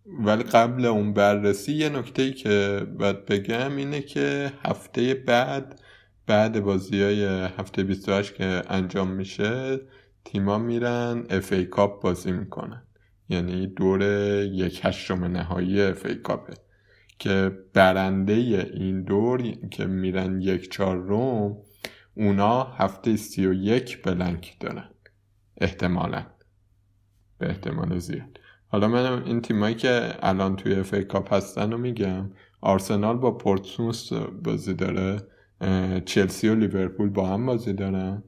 Speaker 3: ولی قبل اون بررسی یه نکته که باید بگم اینه که هفته بعد بعد بازی های هفته 28 که انجام میشه تیما میرن FA Cup بازی می‌کنن. یعنی دور یک هشتم نهایی FA Cup ه که برنده این دور که میرن یک چهارم اونا هفته سی و یک blank دارن احتمالا به احتمال زیاد. حالا من این تیمایی که الان توی اف ای کاپ هستن رو میگم آرسنال با پورتسموس بازی داره چلسی و لیورپول با هم بازی دارن.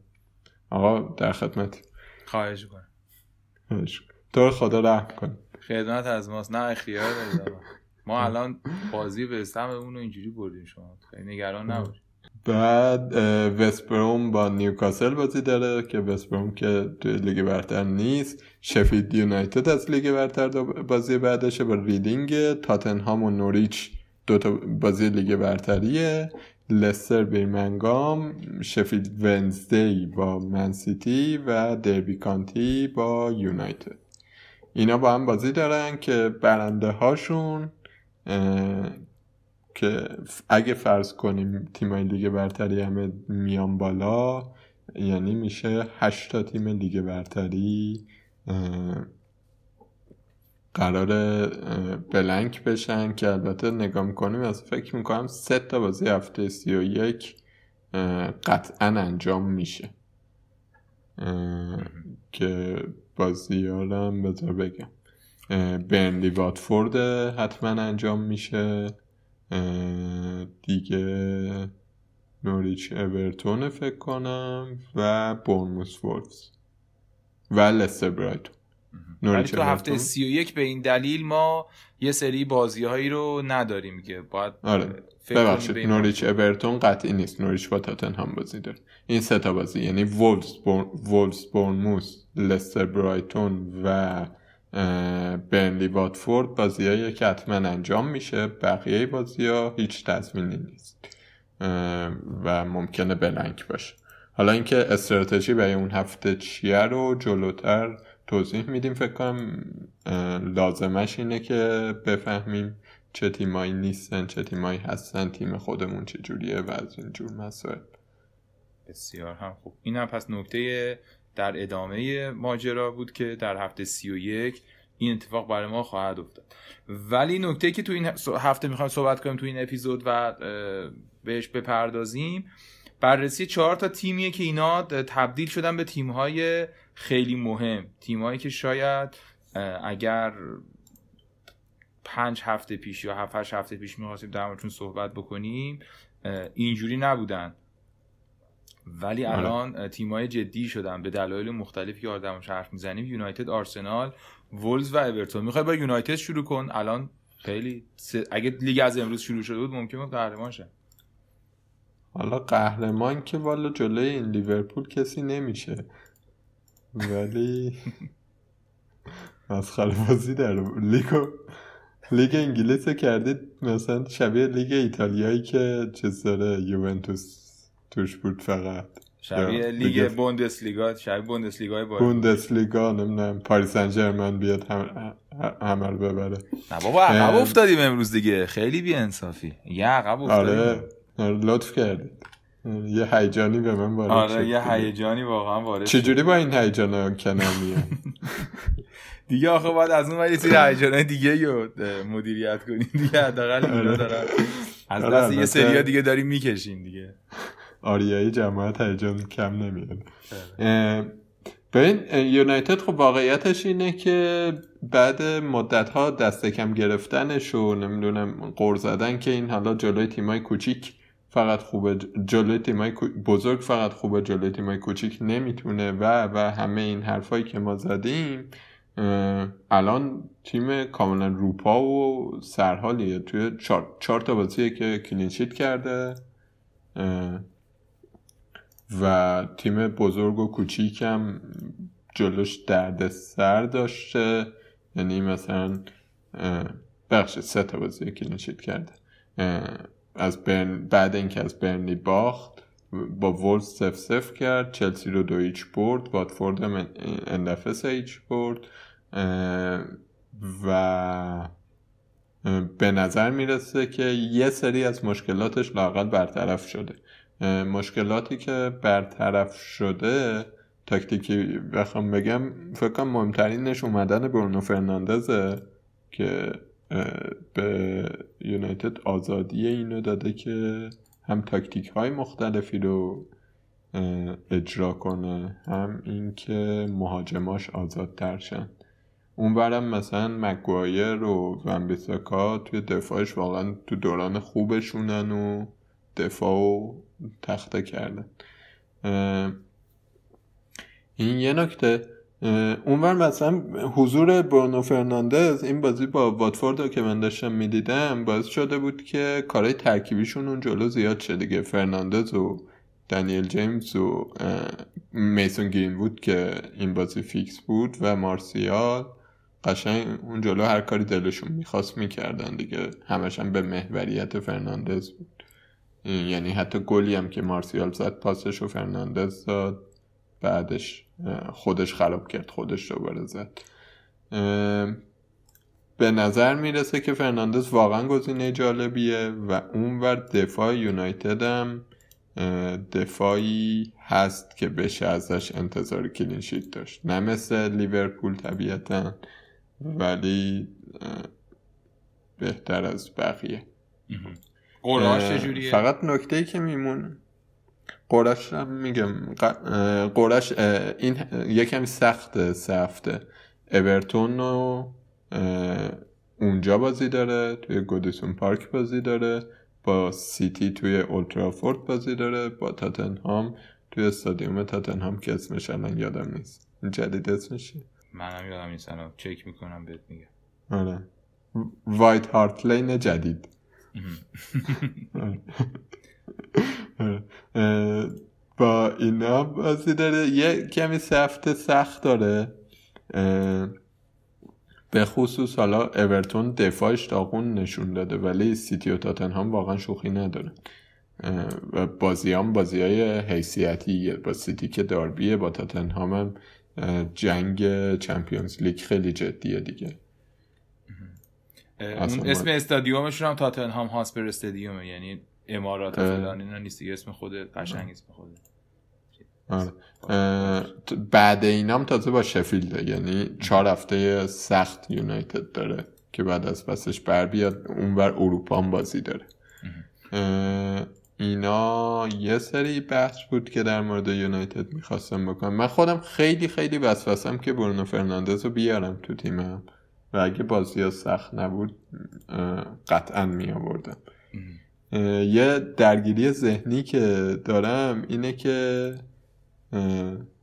Speaker 3: آقا در خدمت.
Speaker 2: خواهش کنم
Speaker 3: تو رو خدا رحم کن
Speaker 2: خدمت از ماست. نه اختیار. ما الان بازی به استم اون رو اینجوری بردیم شما. خیلی نگران نباشید.
Speaker 3: بعد وستبروم با نیوکاسل بازی داره که وستبروم که توی لیگ برتر نیست. شفید یونایتد از لیگ برتر بازی بعدشه با ریدینگ. تاتنهام و نوریچ دوتا بازی لیگ برتریه. لستر بیرمنگام شفید ونزدی با منسیتی و دربی کانتی با یونایتد. اینا با هم بازی دارن که برنده هاشون که اگه فرض کنیم تیمای لیگ برتری همه میان بالا یعنی میشه هشت تا تیم لیگ برتری قرار بلنک بشن که البته نگاه می‌کنیم از فکر می‌کنم سه تا بازی هفته سی و یک قطعا انجام میشه. که بازی هم بذار بگم برنلی واتفورد حتما انجام میشه دیگه نوریچ اورتون فکر کنم و بورنموث وولفز و لستر برایتون
Speaker 2: ولی
Speaker 3: نوریچ
Speaker 2: تو هفته. سی و یک به این دلیل ما یه سری بازی هایی رو نداریم که باید
Speaker 3: آره. ببخشید نوریچ اورتون قطعی نیست. نوریچ با تاتنهام بازی داره. این سه تا بازی یعنی وولفز بورنموث لستر برایتون و برنلی واتفورد بازیایی که حتما انجام میشه. بقیه بازی ها هیچ تضمینی نیست. و ممکنه بلنک باشه. حالا اینکه استراتژی برای اون هفته چیه رو جلوتر توضیح میدیم. فکر کنم لازمش اینه که بفهمیم چه تیمایی نیستن چه تیمایی هستن تیم خودمون چه جوریه و از این جور مسائل.
Speaker 2: بسیار هم خوب. این هم پس نکته در ادامه ماجرا بود که در هفته سی و یک این اتفاق برای ما خواهد افتاد. ولی نکته که تو این هفته می‌خوایم صحبت کنیم تو این اپیزود و بهش بپردازیم بررسی چهار تا تیمیه که اینا تبدیل شدن به تیمهای خیلی مهم. تیمهایی که شاید اگر پنج هفته پیش یا هفت هشت هفته پیش می‌خواستیم در موردشون صحبت بکنیم اینجوری نبودن. ولی
Speaker 3: آره.
Speaker 2: الان تیمای جدی شدن. به دلایل مختلفی که آدمش حرف می‌زنیم یونایتد آرسنال وولز و اورتون. می‌خوای با یونایتد شروع کن. الان خیلی س- اگه لیگ از امروز شروع شده بود ممکن بود قهرمان شه.
Speaker 3: حالا قهرمان که والا جلوی این لیورپول کسی نمیشه. ولی [LAUGHS] مسخره بازی در لیگو. لیگ انگلیس کردید مثلا شبیه لیگ ایتالیایی که چیز داره یوونتوس توش بود فقط.
Speaker 2: شبیه لیگ
Speaker 3: دیگه
Speaker 2: بوندسلیگا شبیه بوندسلیگای با
Speaker 3: بوندسلیگا نمی‌دونم پاریس سن ژرمن بیاد هم- رو ببره.
Speaker 2: نه بابا عقب. افتادیم امروز دیگه. خیلی بی انصافی یه عقب افتادیم.
Speaker 3: آره آره، لطف کردید. یه هیجانی به من وارد شد
Speaker 2: آره یه. هیجانی واقعا وارد.
Speaker 3: چجوری با این هیجان کنار میان [LAUGHS]
Speaker 2: دیگه آخه باید از اون ور یه سری هیجانای دیگه رو مدیریت کنیم دیگه حداقل اینا
Speaker 3: آره.
Speaker 2: دارن از
Speaker 3: آره،
Speaker 2: دست یه سریا دیگه داریم می‌کشیم دیگه
Speaker 3: آریایی جماعت هیجان کم نمیاد
Speaker 2: آره.
Speaker 3: ببین یونایتد خب واقعیتش اینه که بعد مدت ها دست کم گرفتنش و نمی‌دونم قور زدن که این حالا جلوی تیمای کوچیک فقط خوبه جلوی تیمای بزرگ فقط خوبه جلوی تیمای کوچیک نمی‌تونه و و همه این حرفایی که ما زدیم الان تیم کاملا رو پا و سرحالیه. توی چهار, تا بازیه که clean sheet کرده و تیم بزرگ و کوچیکم جلوش درد سر داشته. یعنی مثلا بخش سه تا بازی clean sheet کرده. از برن بعد اینکه از برنلی باخت با وولز صفر صفر کرد چلسی رو دو هیچ برد واتفورد هم ان- این دفعه سه هیچ برد و به نظر می‌رسه که یه سری از مشکلاتش لاقل برطرف شده. مشکلاتی که برطرف شده تاکتیکی بخوام بگم فکر کنم مهمترینش اومدن برونو فرناندزه که به یونایتد آزادی اینو داده که هم تاکتیک های مختلفی رو اجرا کنه هم اینکه مهاجماش آزادتر شن. اونورم مثلا مگوایر و ونبیساکا توی دفاعش واقعا تو دوران خوبشونن و دفاع و تخته کردن. این یه نکته. اونور مثلا حضور برونو فرناندز این بازی با واتفورد که من داشتم می‌دیدم باعث شده بود که کارهای ترکیبیشون اون جلو زیاد شد دیگه. فرناندز و دانیل جیمز و میسون گرینوود که این بازی فیکس بود و مارسیال قشنگ اون جلو هر کاری دلشون می‌خواست می‌کردن دیگه. همش هم به محوریت فرناندز بود. یعنی حتی گلی هم که مارسیال زد پاسش و فرناندز داد. بعدش خودش خراب کرد خودش دوباره زد. به نظر می‌رسه که فرناندز واقعا گزینه جالبیه و اونور دفاع یونایتد هم دفاعی هست که بشه ازش انتظار کلینشیت داشت. نه مثل لیورپول طبیعتا ولی بهتر از بقیه. فقط نکته که میمونه. قرش هم میگم قرش این یه کمی سخته سه هفته اورتون رو اونجا بازی داره توی گودیسون پارک بازی داره با سیتی توی اولترافورد بازی داره با تاتنهام توی استادیوم تاتنهام که اسمش الان یادم نیست. جدید اسمش؟
Speaker 2: منم یادم نیست الان چک می‌کنم بهت میگم.
Speaker 3: آره. وایت هارت لین جدید. [LAUGHS] اینا بازی داره. یه کمی سفت سخت داره. به خصوص حالا اورتون دفاعش داغون نشون داده ولی سیتی و تاتنهام واقعا شوخی نداره. و بازی هم بازی های حیثیتی با سیتی که داربیه با تاتنهام هم جنگ چمپیونز لیگ خیلی جدیه دیگه.
Speaker 2: اون اسم استادیومشون هم تاتنهام هاسپر استادیومه یعنی امارات. فلان اینا نیست دیگه اسم خود قشنگ اسم خود.
Speaker 3: اه، ت- بعد اینام تازه با شفیلده یعنی چهار هفته سخت یونایتد داره که بعد از پسش بر بیاد اونور اروپا هم بازی داره. اینا یه سری بحث بود که در مورد یونایتد می‌خواستم بکنم. من خودم خیلی خیلی وسوسم که برونو فرناندز رو بیارم تو تیمم و اگه بازی ها سخت نبود قطعا می آوردم یه درگیری ذهنی که دارم اینه که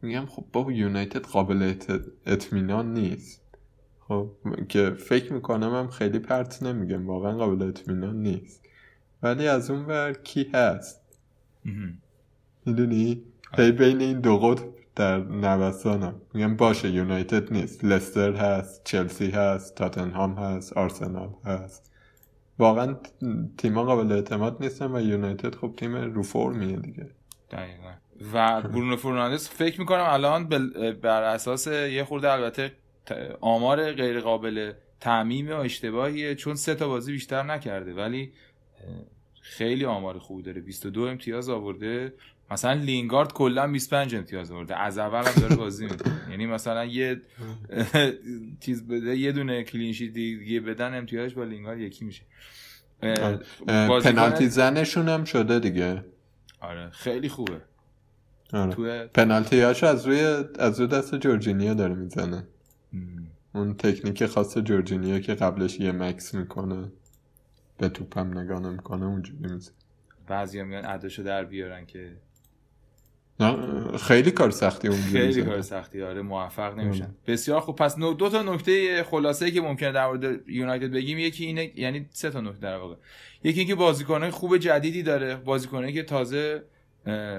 Speaker 3: میگم خب بابا یونایتد قابل اطمینان نیست. خب که فکر می‌کنم هم خیلی پرت نمیگم واقعا قابل اطمینان نیست. ولی از اون ور کی هست؟ می‌دونی؟ هی بین این دو قطب در نوسانم. میگم باشه یونایتد نیست. لستر هست چلسی هست تاتنهام هست آرسنال هست. واقعا تیما قابل اعتماد نیستن و یونایتد خب تیم رو فرمیه دیگه.
Speaker 2: دقیقا. و برونو فرناندز فکر می‌کنم الان بر اساس یه خورده البته آمار غیر قابل تعمیم و اشتباهیه چون سه تا بازی بیشتر نکرده ولی خیلی آمار خوبی داره. 22 امتیاز آورده. مثلا لینگارد کلا 25 امتیاز آورده. از اول هم داره بازی می‌کنه. [LAUGHS] یعنی مثلا یه چیز بده یه دونه clean sheet دیگه بدن امتیازش با لینگارد یکی میشه.
Speaker 3: پنالتی زنشون هم شده دیگه.
Speaker 2: آره خیلی خوبه.
Speaker 3: آره.
Speaker 2: توی
Speaker 3: پنالتی هاشو از روی از روی دست جورجینیا داره می‌زنه. اون تکنیک خاص جورجینیا که قبلش یه مکس می‌کنه به توپم نگاه نمی‌کنه اونجوری می‌زنه.
Speaker 2: بعضی هم میگن عداشو در بیارن که
Speaker 3: خیلی کار سختی اون
Speaker 2: خیلی کار سختی آره موفق نمیشن. بسیار خوب. پس دو تا نکته خلاصه که ممکنه در مورد یونایتد بگیم. یکی اینه یعنی سه تا نکته در واقع. یکی اینکه بازیکنای خوب جدیدی داره. بازیکنایی که تازه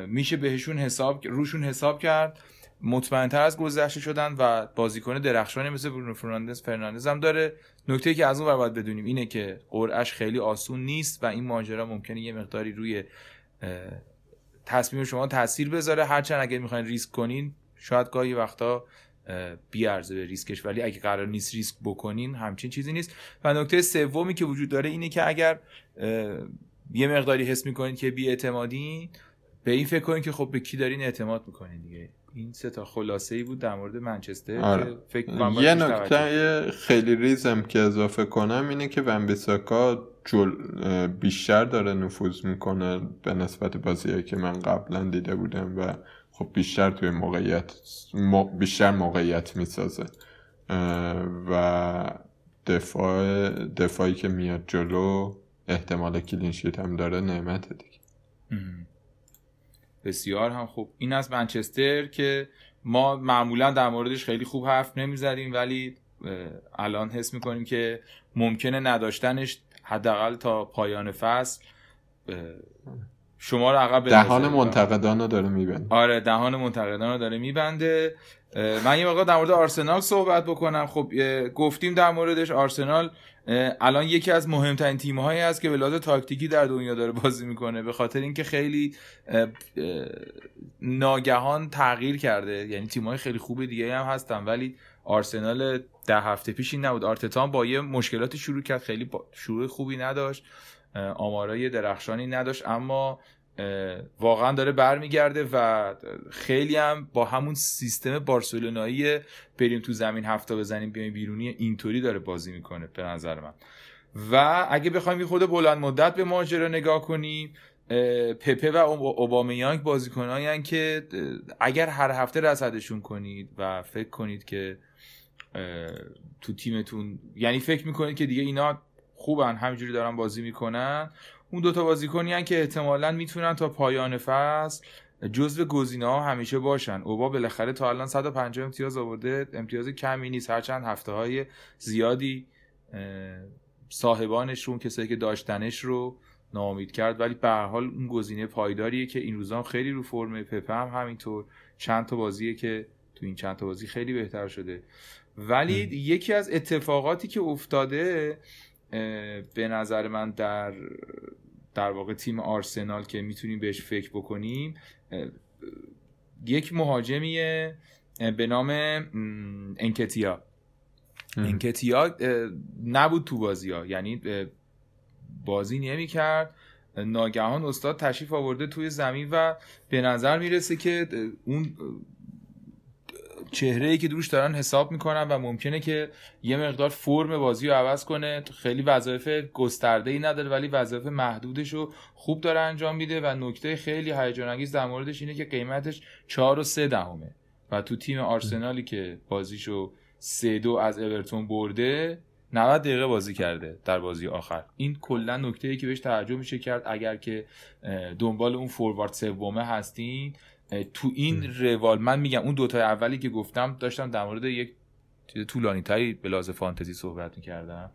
Speaker 2: میشه بهشون حساب روشون حساب کرد. مطمئنتر از گذشته شدن و بازیکن درخشانی مثل برونو فرناندز فرناندز هم داره. نکته که از اون باید بدونیم اینه که قرعش خیلی آسون نیست و این ماجرا ممکنه یه مقداری روی تصمیم شما تاثیر بذاره. هرچند اگر می‌خواین ریسک کنین شاید گاهی وقتا بیارزه به ریسکش. ولی اگه قرار نیست ریسک بکنین همچین چیزی نیست. و نکته سومی که وجود داره اینه که اگر یه مقداری حس می‌کنین که بی اعتمادین به این فکر کنین که خب به کی دارین اعتماد می‌کنین دیگه؟ این سه تا خلاصه ای بود در مورد منچستر
Speaker 3: آره. فکر یه نکته خیلی ریزم که اضافه کنم اینه که ونبیساکا جل بیشتر داره نفوذ می‌کنه به نسبت بازیهایی که من قبلا دیده بودم و خب بیشتر توی موقعیت بیشتر موقعیت می‌سازه. و دفاع دفاعی که میاد جلو احتمال کلینشیت هم داره نعمت دیگه.
Speaker 2: بسیار هم خوب. این از منچستر که ما معمولا در موردش خیلی خوب حرف نمی‌زدیم ولی الان حس می‌کنیم که ممکنه نداشتنش حداقل تا پایان فصل شما رو عقب
Speaker 3: دهان منتقدان رو داره میبنده.
Speaker 2: آره دهان منتقدان رو داره میبنده. من یه موقع در مورد آرسنال صحبت بکنم. خب گفتیم در موردش آرسنال الان یکی از مهمترین تیم هایی است که لحاظ تاکتیکی در دنیا داره بازی می‌کنه به خاطر اینکه خیلی ناگهان تغییر کرده. یعنی تیم های خیلی خوب دیگه هم هستن ولی آرسنال ده هفته پیش این نبود. آرتتا با یه مشکلاتی شروع کرد خیلی شروع خوبی نداشت آمارای درخشانی نداشت اما واقعا داره برمیگرده و خیلی هم با همون سیستم بارسلونایی بریم تو زمین هفته بزنیم بیایم بیرونی اینطوری داره بازی می‌کنه به نظر من. و اگه بخوایم یه خود بلند مدت به ماجرا نگاه کنیم پپه و اوبامیانگ بازیکنایی که اگر هر هفته رصدشون کنید و فکر کنید که تو تیمتون یعنی فکر می‌کنید که دیگه اینا خوبن همینجوری دارن بازی می‌کنن اون دوتا بازیکنی که احتمالا می‌تونن تا پایان فصل جزو گزینه ها همیشه باشن. اوبا بالاخره تا الان 150 امتیاز آورده. امتیاز کمی نیست. هرچند هفته های زیادی صاحبانش رو اون کسایی که داشتنش رو ناامید کرد. ولی به هر حال اون گزینه پایداریه که این روزا خیلی رو فرمه پپه هم همینطور. چند تا بازیه که تو این چند تا بازی خیلی بهتر شده. ولی یکی از اتفاقاتی که افتاده به نظر من در در واقع تیم آرسنال که می‌تونیم بهش فکر بکنیم یک مهاجمیه به نام انکتیا. انکتیا نبود تو بازی ها یعنی بازی نمی کرد ناگهان استاد تشریف آورده توی زمین و به نظر می‌رسه که اون چهره ای که دوش دارن حساب می‌کنن و ممکنه که یه مقدار فرم بازی رو عوض کنه. خیلی وظایف گسترده ای نداره ولی وظایف محدودش رو خوب داره انجام میده و نکته خیلی هیجان انگیز در موردش اینه که قیمتش 4 و 3 دهمه. و تو تیم آرسنالی که بازیشو 3 دو از اورتون برده 90 دقیقه بازی کرده در بازی آخر. این کلا نکته ای که بهش توجه میشه کرد. اگر که دنبال اون فوروارد سومه هستین تو این روال من میگم اون دوتا اولی که گفتم داشتم در مورد یک چیز طولانی تری به لحاظ فانتزی صحبت می‌کردم.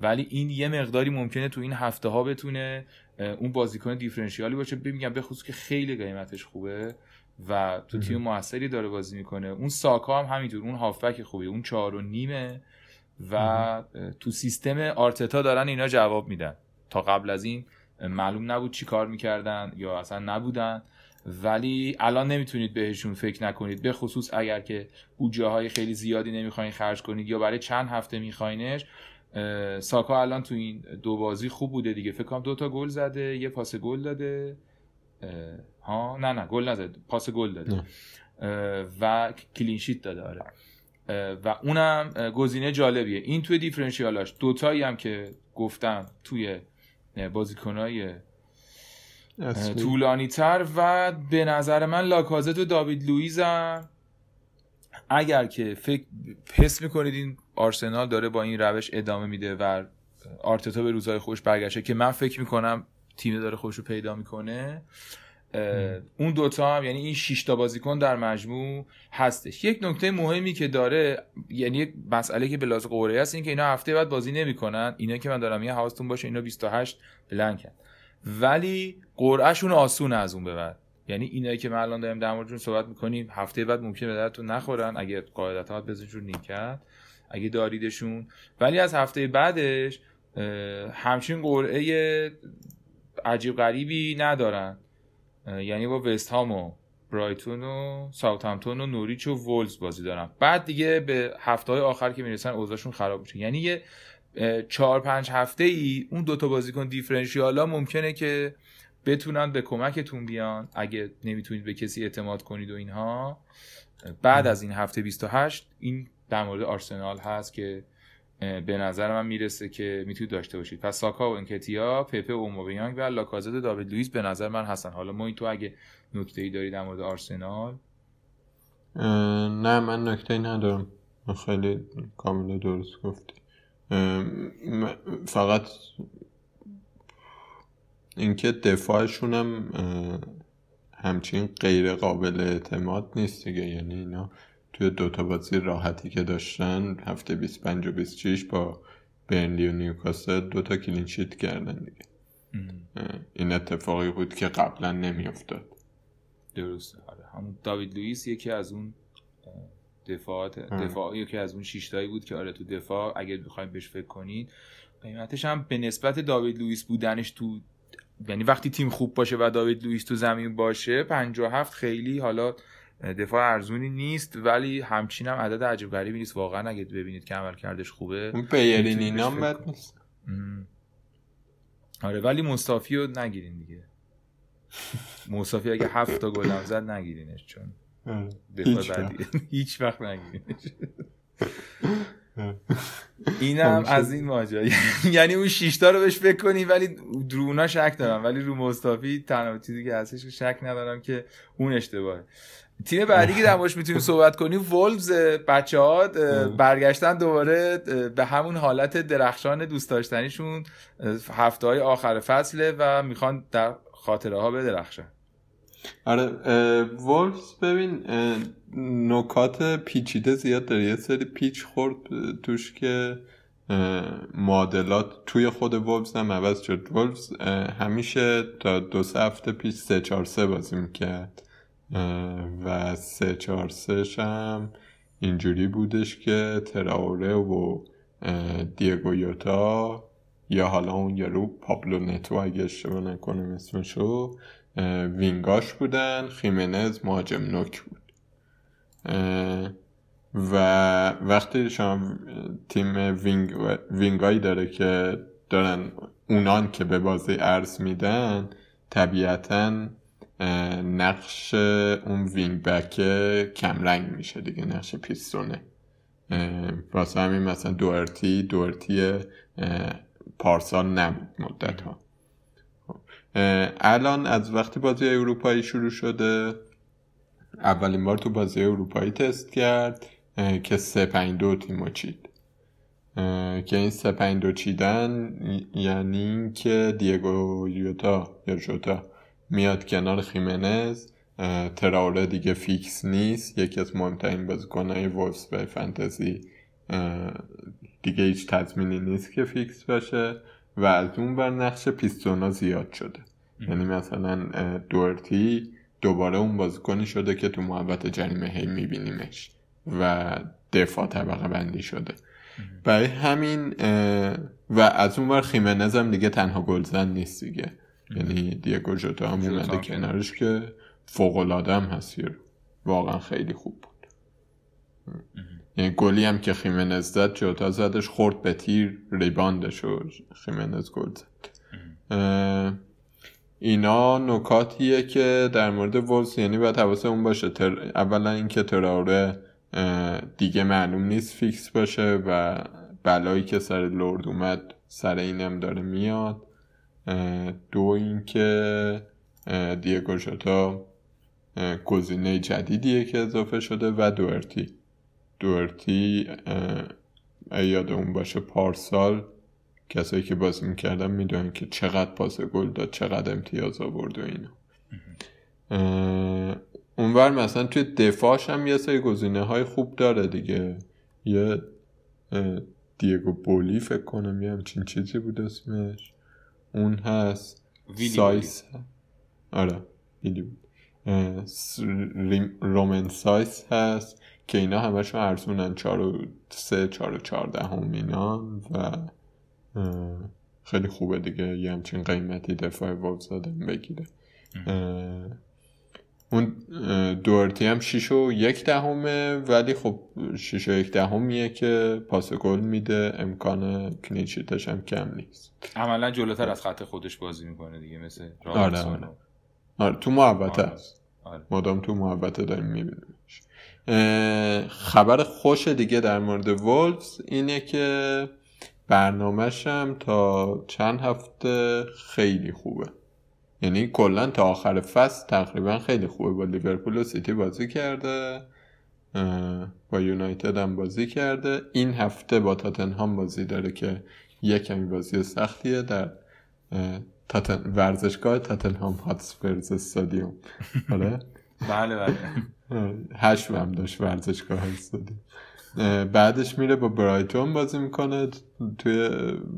Speaker 2: ولی این یه مقداری ممکنه تو این هفته ها بتونه اون بازیکن دیفرنشیالی باشه. بگم به خصوص که خیلی قیمتش خوبه و تو تیم موثری داره بازی می‌کنه. اون ساکا هم همینطور اون هافک خوبه اون چهار و نیمه و تو سیستم آرتتا دارن اینا جواب میدن. تا قبل از این معلوم نبود چی کار می‌کردن یا اصلا نبودن. ولی الان نمی‌تونید بهشون فکر نکنید به خصوص اگر که بودجه های خیلی زیادی نمی‌خواین خرج کنید یا برای چند هفته میخواینش ساکا الان تو این دو بازی خوب بوده دیگه. فکر کنم دو تا گل زده یه پاس گل داده. ها؟ نه نه گل نزده پاس گل داده. و کلین شیت داده آره. و اونم گزینه جالبیه. این توی دیفرنشیالاش دوتایی هم که گفتم توی بازیکنای. طولانی تر و به نظر من لاکازت و داوید لویزم اگر که فکر حس می‌کنید این آرسنال داره با این روش ادامه میده و آرتتا به روزهای خوش برگشته که من فکر می‌کنم تیم داره خوش رو پیدا می‌کنه اون دوتا هم یعنی این 6 تا بازیکن در مجموع هستش. یک نکته مهمی که داره یعنی یک مسئله که بلاز قوره است این که اینا هفته بعد بازی نمی‌کنن. اینا که من دارم یه حواستون باشه اینا 28 بلنکن. ولی قرعهشون آسون از اون به بعد. یعنی اینایی که ما الان داریم در موردشون صحبت می‌کنیم هفته بعد ممکنه به دردتون نخورن اگه قاعدتا بزنشون نیمکت اگه داریدشون. ولی از هفته بعدش همچین قرعه عجیب غریبی ندارن. یعنی با وست هام و برایتون و ساوثهمپتون و نوریچ و وولز بازی دارن. بعد دیگه به هفته های آخر که می‌رسن اوضاعشون خراب میشه. یعنی یه چهار پنج هفته ای اون دوتا بازیکن دیفرنشیال ها ممکنه که بتونن به کمکتون بیان اگه نمی‌تونید به کسی اعتماد کنید و اینها. بعد از این هفته 28 این در مورد آرسنال هست که به نظر من می‌رسه که می‌تونید داشته باشید. پس ساکا و انکتیا پپه و اوموبیانگ و لاکازت و داوید لوئیس به نظر من هستن. حالا ما این تو اگه نکته ای داری در مورد آرسنال؟
Speaker 3: نه من نکته ندارم. خیلی کاملا درست گفتی. فقط اینکه دفاعشون هم همچین غیر قابل اعتماد نیست دیگه. یعنی اینا توی دوتا بازی راحتی که داشتن هفته 25 و 26 با برنلی و نیوکاسل دوتا clean sheet کردن دیگه. این اتفاقی بود که قبلا نمیافتاد.
Speaker 2: درسته. آره همون داوید لوئیس یکی از اون دفاعات. دفاع یکی از اون شیشتایی بود که آره تو دفاع اگه بخوایم بهش فکر کنید قیمتش هم به نسبت داوید لوئیس بودنش تو یعنی وقتی تیم خوب باشه و داوید لوئیس تو زمین باشه 57 خیلی حالا دفاع ارزونی نیست ولی همچین هم عدد عجیب غریبی نیست واقعا اگه ببینید که عمل کردش خوبه
Speaker 3: اون اینا بد. نیست.
Speaker 2: آره ولی مصطفی رو نگیرین دیگه [LAUGHS] مصطفی اگه هفت تا گل زد نگیرینش چون [LAUGHS]
Speaker 3: هیچ وقت.
Speaker 2: بدیه هیچ وقت نگیرینش. اینم
Speaker 3: همیشه.
Speaker 2: از این ماجرا [LAUGHS] یعنی اون شیشتا رو بهش فکر کنی ولی رو اونا شک دارم ولی رو مصطفی تنها چیزی که هستش که شک ندارم که اون اشتباهه تیم بعدی که در می‌تونیم صحبت کنیم وولفز بچه ها برگشتن دوباره به همون حالت درخشان دوست داشتنیشون هفته های آخر فصله و می‌خوان در خاطره ها بدرخشن
Speaker 3: آره وولفز ببین نکات پیچیده زیاد داره. یه سری پیچ خورد توش که معادلات توی خود وولفز هم عوض شد. وولفز همیشه تا دو سه هفته پیش سه چهار سه بازی می‌کرد. و سه چهار سهش هم اینجوری بودش که تراوره و دیگو یوتا یا حالا اون یارو پابلو نتو اگه اشتباه نکنم اسمشو وینگاش بودن خیمنز مهاجم نوک بود. و وقتی شما تیم wing wing ایی داره که دارن اونان که به بازی ارز میدن طبیعتا نقش اون wing back کمرنگ میشه دیگه نقش پیستونه. واسه همین مثلا دورتی دورتی پارسال نبود مدت ها الان از وقتی بازی اروپایی شروع شده اولین بار تو بازی اروپایی تست کرد که سه پنج دو تیمو چید. که این سه پنج دو چیدن ی- یعنی اینکه دیگو یوتا یا جوتا میاد کنار خیمنز. تراوره دیگه فیکس نیست. یکی از مهمترین بازیکنهای وولفز به فانتزی دیگه هیچ تضمینی نیست که فیکس باشه. و از اون ور نقش پیستونا زیاد شده. یعنی مثلا دورتی دوباره اون بازیکنی شده که تو محوط جریمه هی میبینیمش و دفاع طبقه بندی شده. برای همین و از اون ور خیمنز هم دیگه تنها گلزن نیست دیگه. یعنی دیگو جوتا هم اومده کنارش که فوق العاده هم هست. واقعا خیلی خوب بود. یعنی گلی هم که خیمنز زد جوتا زدش خورد به تیر ریباندش و خیمنز گل زد. اینا نکاتیه که در مورد وولز یعنی باید حواسمون باشه. تر... اولا اینکه تراوره دیگه معلوم نیست فیکس باشه و بلایی که سر لورد اومد سر اینم داره میاد. دو اینکه دیگو ژوتا اه، گزینه جدیدیه که اضافه شده و دورتی دورتی اگه یادمون باشه پارسال کسایی که بازی می‌کردن می‌دونن که چقدر پاس گل داد چقدر امتیاز آورد و اینا. اونور مثلا توی دفاعش هم یه سری گزینه های خوب داره دیگه. یه دیگو بولی فکر کنم یه همچین چیزی بود اسمش. اون هست.
Speaker 2: ویلی
Speaker 3: سایس. آره ویلی بود. رومن سایس هست که اینا همشون ارزونن چار و سه چار و چارده هم اینان و خیلی خوبه دیگه یه همچین قیمتی دفاع وولز آدم بگیره. اون دورتی هم شیش و یک دهمه ولی خب شیش و یک دهمیه که پاس گل میده. امکان کلینشیتش هم کم نیست.
Speaker 2: عملا جلوتر از خط خودش بازی می‌کنه دیگه مثل
Speaker 3: آره، آره. آره تو محوطه
Speaker 2: آره.
Speaker 3: هست
Speaker 2: آره.
Speaker 3: مادام تو محوطه داریم میبینیمش. خبر خوش دیگه در مورد وولفز اینه که برنامهش هم تا چند هفته خیلی خوبه. یعنی کلا تا آخر فصل تقریبا خیلی خوبه. با لیورپول و سیتی بازی کرده با یونایتد هم بازی کرده. این هفته با تاتنهام بازی داره که کمی بازی سختیه در تاتن... ورزشگاه تاتنهام هاتسپرز استادیوم. آره؟ [LAUGHS]
Speaker 2: بله بله.
Speaker 3: هشت هم داشت ورزشگاه استادیوم. بعدش میره با برایتون بازی می‌کنه توی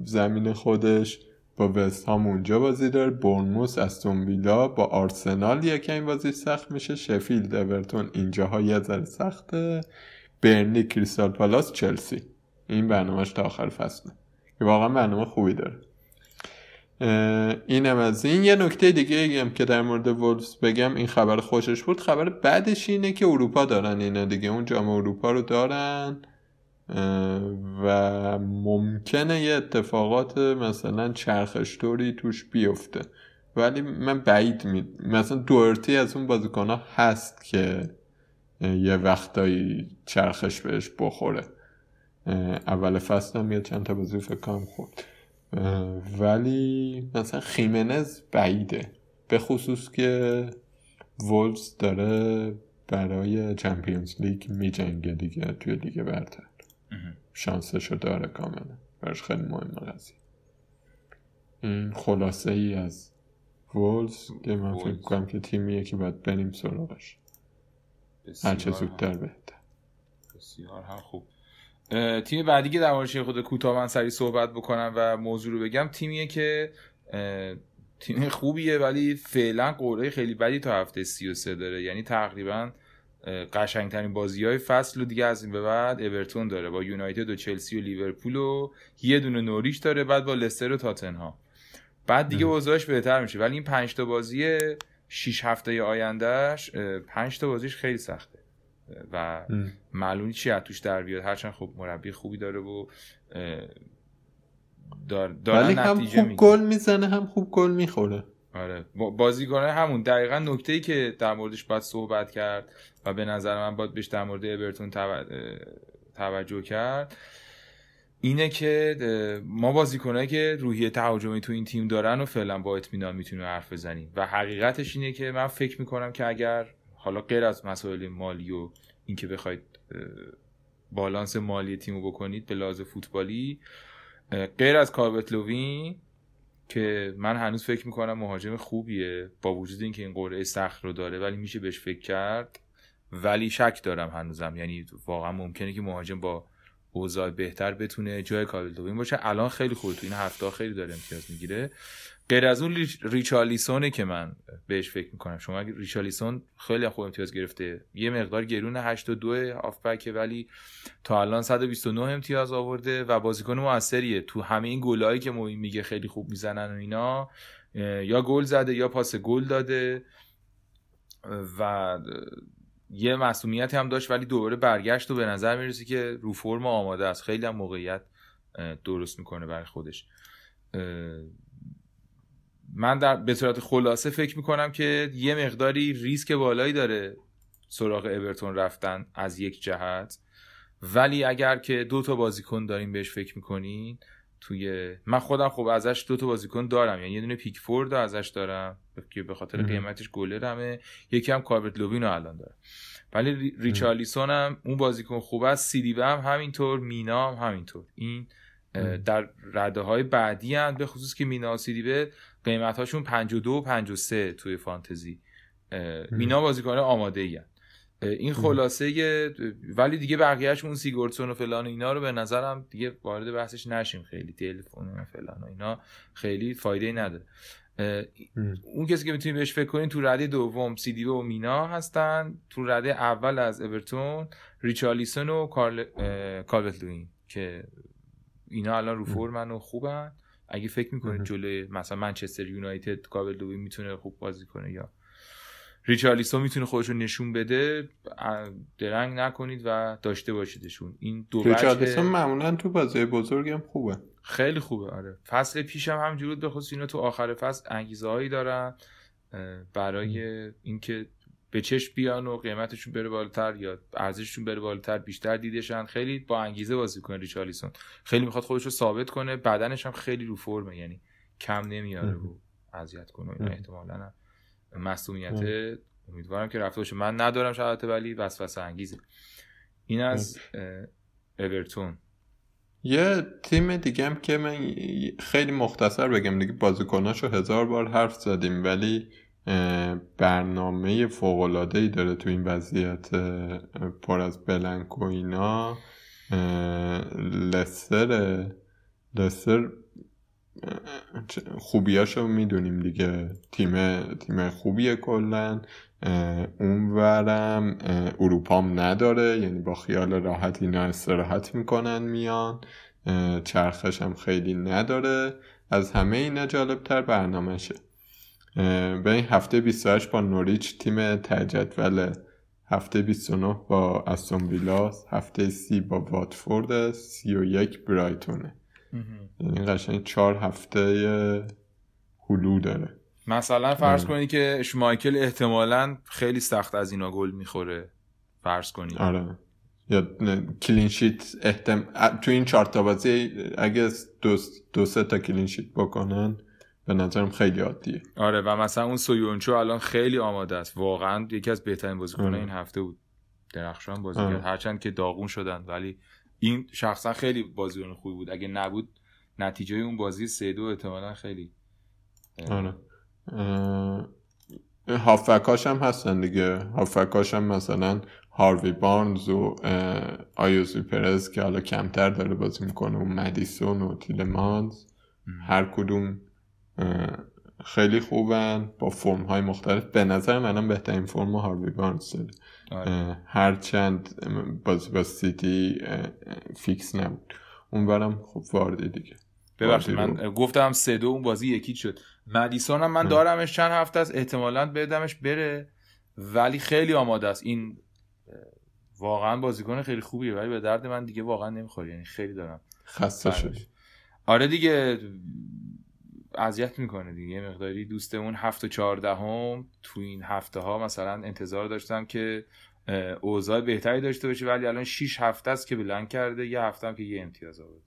Speaker 3: زمین خودش. با وست هام اونجا بازی داره. برنموس استون ویلا با آرسنال یکم بازی سخت میشه. شفیلد اورتون اینجاها یه ذره سخته. برنلی کریستال پالاس چلسی. این برنامهش تا آخر فصله. که واقعا برنامه خوبی داره. اینم از این. یه نکته دیگه هم که در مورد وولفز بگم این خبر خوشش بود. خبر بعدش اینه که اروپا دارن اینا دیگه. اون جام اروپا رو دارن و ممکنه یه اتفاقات مثلا چرخشطوری توش بیفته. ولی من بعید می مثلا دورتی از اون بازیکنها هست که یه وقتایی چرخش بهش بخوره. اول فصل هم یه چند تا بازی فکر کنم خورد. ولی مثلا خیمنز بعیده. به خصوص که وولز داره برای چمپیونز لیگ میجنگه دیگه توی لیگ برتر. شانسشو داره کاملا. براش خیلی مهمه قضیه. این خلاصه ای از وولز که من فکر. کنم که تیمیه که باید بریم سراغش. هرچه زودتر بهتر.
Speaker 2: بسیار هم خوب. تیم بعدی که در خود کوتاه من سری صحبت بکنم و موضوع رو بگم تیمیه که تیم خوبیه ولی فعلا قرعه خیلی بدی تا هفته 33 داره. یعنی تقریبا قشنگترین بازی های فصل رو دیگه از این به بعد اورتون داره. با یونایتد و چلسی و لیورپول و یه دونه نوریچ داره بعد با لستر و تاتنهام. بعد دیگه اوضاعش بهتر میشه. ولی این پنج تا بازی 6 هفته آیندهش پنج تا بازیش خیلی سخته. و
Speaker 3: ام.
Speaker 2: معلوم چی از توش در بیاد؟ هرچند خب مربی خوبی داره و دار
Speaker 3: ولی هم خوب. گل می‌زنه هم خوب گل می‌خوره.
Speaker 2: آره. با- بازیکنان همون. دقیقا نکته ای که در موردش باید صحبت کرد و به نظر من باید بهش در مورد ابرتون توجه کرد اینه که ما بازیکنایی که روحیه تهاجمی تو این تیم دارن و فعلا با اطمینان می‌تونیم حرف بزنیم. و حقیقتش اینه که من فکر می‌کنم که اگر حالا غیر از مسائل مالی و اینکه بخواید بالانس مالی تیمو بکنید به لحاظ فوتبالی غیر از کاربتلوین که من هنوز فکر می‌کنم مهاجم خوبیه با وجود اینکه این قرعه سخت رو داره ولی میشه بهش فکر کرد. ولی شک دارم هنوزم. یعنی واقعا ممکنه که مهاجم با اوضاع بهتر بتونه جای کاویلدوین باشه. الان خیلی خوبه. تو این هفته خیلی داره امتیاز می‌گیره. غیر از اون ریچ- ریچارلیسونه که من بهش فکر می‌کنم. شما اگه ریچارلیسون خیلی خوب امتیاز گرفته. یه مقدار گرون 82 هافبکه ولی تا الان 129 امتیاز آورده و بازیکن موثریه. تو همه این گلایی که موین میگه خیلی خوب می‌زنن و اینا یا گل زده یا پاس گل داده. و یه مسئولیتی هم داشت ولی دوباره برگشت و به نظر می‌رسه که رو فرم آماده است. خیلی هم موقعیت درست می‌کنه برای خودش. من در به صورت خلاصه فکر می‌کنم که یه مقداری ریسک بالایی داره سراغ اورتون رفتن از یک جهت. ولی اگر که دو تا بازیکن داریم بهش فکر می‌کنین توی من خودم خب ازش دو تا بازیکن دارم. یعنی یه دونه پیکفورد ازش دارم که به خاطر قیمتش گلرمه. یکی هم کاربت لوین رو الان دارم ولی ریچارلیسون هم اون بازیکن خوب است. سیدیبه هم همینطور مینا هم همینطور. این در رده های بعدی هم به خصوص که مینا و سیدیبه قیمت هاشون 52 و 53 توی فانتزی مینا بازیکن آماده ای این خلاصه ولی دیگه بقیهش اون سیگورتسون و فلان و اینا رو به نظرم دیگه وارد بحثش نشیم. خیلی دلف و فلان و اینا خیلی فایده نداره. اون کسی که می‌تونید بهش فکر کنید تو رده دوم سیدی و مینا هستن. تو رده اول از اورتون ریچارلیسون و کارل... لوین که اینا الان رو فرمن و خوبن. اگه فکر می‌کنید جلوی مثلا منچستر یونایتد کالورت لوین می‌تونه خوب بازی کنه یا ریچارلیسون می‌تونه خودش رو نشون بده درنگ نکنید و داشته باشیدشون. این دو
Speaker 3: ریچارلیسون معمولا تو بازی بزرگی هم خوبه.
Speaker 2: خیلی خوبه آره. فصل پیشم هم همجوری خصوص اینا تو آخر فصل انگیزه هایی دارن برای اینکه به چشم بیان و قیمتشون بره بالاتر یا ارزششون بره بالاتر بیشتر دیدشن. خیلی با انگیزه بازی کنه ریچارلیسون خیلی می‌خواد خودش رو ثابت کنه. بدنش هم خیلی رو فرمه. یعنی کم نمیاره و اذیت کنه. اینا احتمالاً مسئولیت امیدوارم که رفته باشه. من ندارم شرایط ولی وسوسه انگیزه. این از اورتون.
Speaker 3: یه تیم دیگه هم که من خیلی مختصر بگم دیگه بازیکناشو هزار بار حرف زدیم ولی برنامه فوق ای داره تو این وضعیت پر از بلنک و اینا. لستر لستر خوبیاشو می‌دونیم دیگه. تیم تیم خوبیه کلا. اونورم اروپام نداره یعنی با خیال راحت اینا استراحت می‌کنن میان. چرخش هم خیلی نداره. از همه اینا جالبتر برنامهشه. به این هفته 28 با نوریچ تیم تجدول. هفته 29 با استون ویلاس هفته سی با واتفورد. 31 برایتونه یعنی قشنگ چهار هفته هلو داره.
Speaker 2: مثلا فرض کنی که شمایکل احتمالا خیلی سخت از اینا گل می‌خوره. فرض کنی
Speaker 3: آره. یا clean sheet احتم... تو این چهار تا بازی اگه دو, دو سه تا clean sheet بکنن به نظرم خیلی عادیه.
Speaker 2: آره و مثلا اون سویونچو الان خیلی آماده است. واقعا یکی از بهترین بازیکنان این هفته بود. درخشان بازی کرد. هرچند که داغون شدن ولی این شخصا خیلی بازیکن خوبی بود. اگه نبود نتیجه اون بازی سه دو احتمالا خیلی
Speaker 3: آره. هافکاش هم هستن دیگه. هافکاش هم مثلا هاروی بارنز و آیوزی پرز که حالا کمتر داره بازی می‌کنه. و مدیسون و تیلمانز. هر کدوم خیلی خوبن. با فرم های مختلف. به نظر منم بهترین فرم هاروی بارنز داره. هرچند بازی با سیتی فیکس نبود. اونورم خب واردی دیگه.
Speaker 2: ببخشید من گفتم سه دو اون بازی یکی شد. مدیسون هم من دارمش چند هفته است. احتمالا بدمش بره. ولی خیلی آماده است. این واقعا بازیکن خیلی خوبیه. ولی به درد من دیگه واقعا نمی‌خوره. یعنی خیلی دارم.
Speaker 3: خسته شد
Speaker 2: آره دیگه. اذیت می‌کنه دیگه. یه مقداری دوستمون هفت و چهاردهم تو این هفته ها مثلا انتظار داشتم که اوضاع بهتری داشته باشه ولی الان 6 هفته است که بلند کرده یه هفته هم که یه امتیاز آورد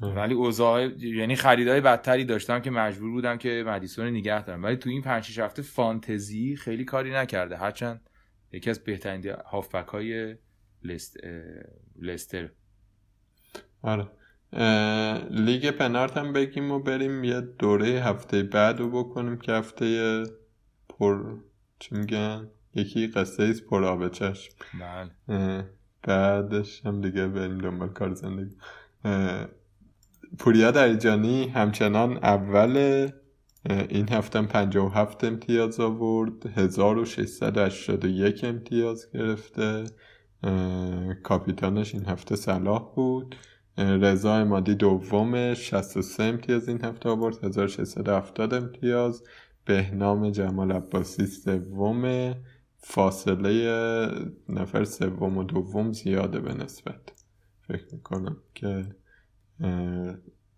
Speaker 2: ولی اوضاع یعنی خریدای بدتری داشتم که مجبور بودم که مدیسون نگه دارم. ولی تو این 5 6 هفته فانتزی خیلی کاری نکرده. هرچند یکی از بهترین هافبک های لست... لستر.
Speaker 3: آره. لیگ پنارت هم بگیم و بریم یه دوره هفته بعد رو بکنیم که هفته پر چی میگن؟ یکی قصه ایست پر آب چشم.
Speaker 2: بله.
Speaker 3: بعدش هم دیگه بریم دنبال کار زندگی. پوریا دریجانی همچنان اول این هفته 57 امتیاز آورد. 1681 امتیاز گرفته. کاپیتانش این هفته صلاح بود. رضا امادی دومش 63 امتیاز این هفته آورد. 1670 امتیاز. بهنام جمال عباسی سوم. فاصله نفر سوم و دوم زیاده به نسبت. فکر می‌کنم که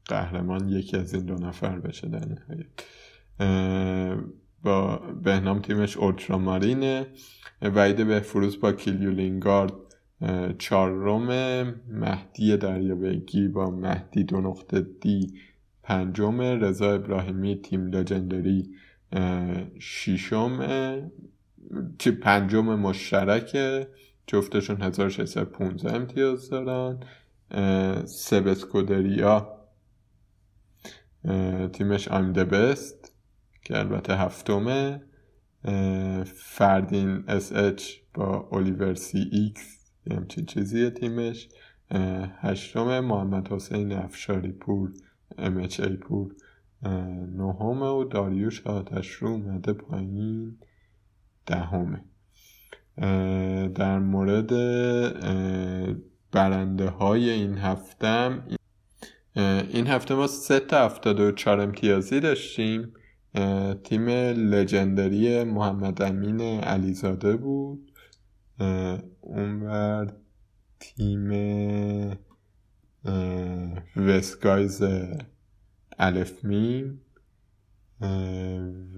Speaker 3: قهرمان یکی از این دو نفر بشه در نهایت. با بهنام تیمش اولترامارینه. وعید بهفروز با کیلیولینگارد چهارم مهدی دریابگی با مهدی دو نقطه دی. پنجم رضا ابراهیمی تیم لژندری اه، ششم چی پنجم مشترکه جفتشون 1615 امتیاز دارن. سبسکودریا تیمش I'm the best که البته هفتمه فردین اس اچ با الیور سی ایکس همچین چیزیه تیمش. هشتم محمد حسین افشاری پور ام ای پور. اه، نهمه و داریوش آتش رو اومده پایین. دهمه در مورد برنده های این هفتم اه، این هفته ما سه تا هفتاد و چهار امتیازی داشتیم. تیم لژندری محمد امین علیزاده بود. اونور تیم اه، وسگایز الف میم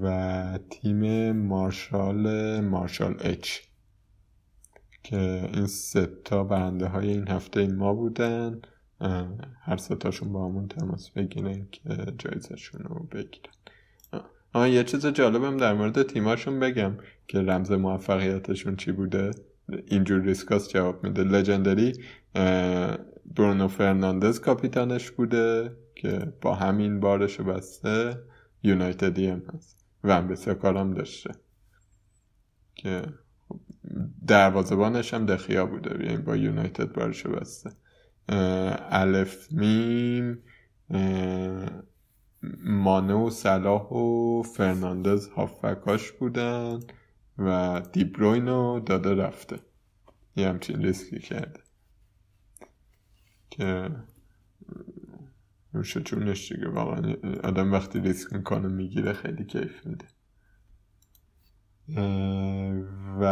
Speaker 3: و تیم مارشال مارشال اچ. که این سه تا برنده های این هفته ما بودن. هر سه تاشون با همون تماس بگیرن که جایزشون رو بگیرن. آه یه چیز جالبم در مورد تیماشون بگم که رمز موفقیتشون چی بوده؟ اینجور ریسکاس جواب میده. Legendary اه، برونو فرناندز کاپیتانش بوده که با همین بارش بسته یونایتدی هم هست و هم داشته. که دروازه‌بانش هم دخیا بوده یعنی با یونایتد بارش بسته. الف میم اه، مانه و صلاح و فرناندز هافبکاش بودن. و دیبروینو داده رفته. یه همچین ریسکی کرده. که نوش جونش دیگه. واقعا آدم وقتی ریسک می‌کنه می‌گیره خیلی کیف میده. و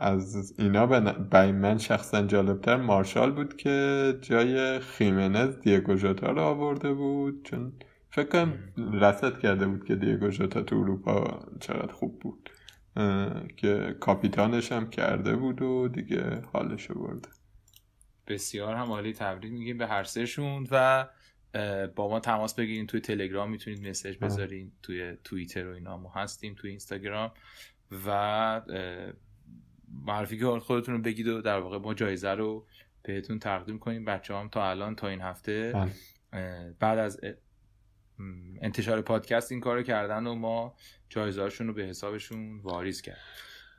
Speaker 3: از اینا برای من شخصا جالبتر مارشال بود که جای خیمنز دیگو ژوتا رو آورده بود. چون فکر کنم رصد کرده بود که دیگو ژوتا تو اروپا چقدر خوب بود. که کاپیتانش هم کرده بود و دیگه حالش رو برده.
Speaker 2: بسیار هم عالی تبریک میگیم به هر سهشون و با ما تماس بگیرین توی تلگرام می‌تونید مسیج بذارین توی توییتر و اینا ما هستیم توی اینستاگرام و معرفی که خودتون رو بگید و در واقع ما جایزه رو بهتون تقدیم کنیم. بچه هم تا الان تا این هفته
Speaker 3: بله.
Speaker 2: بعد از انتشار پادکست این کار رو کردن و ما جایزهاشون رو به حسابشون واریز کرد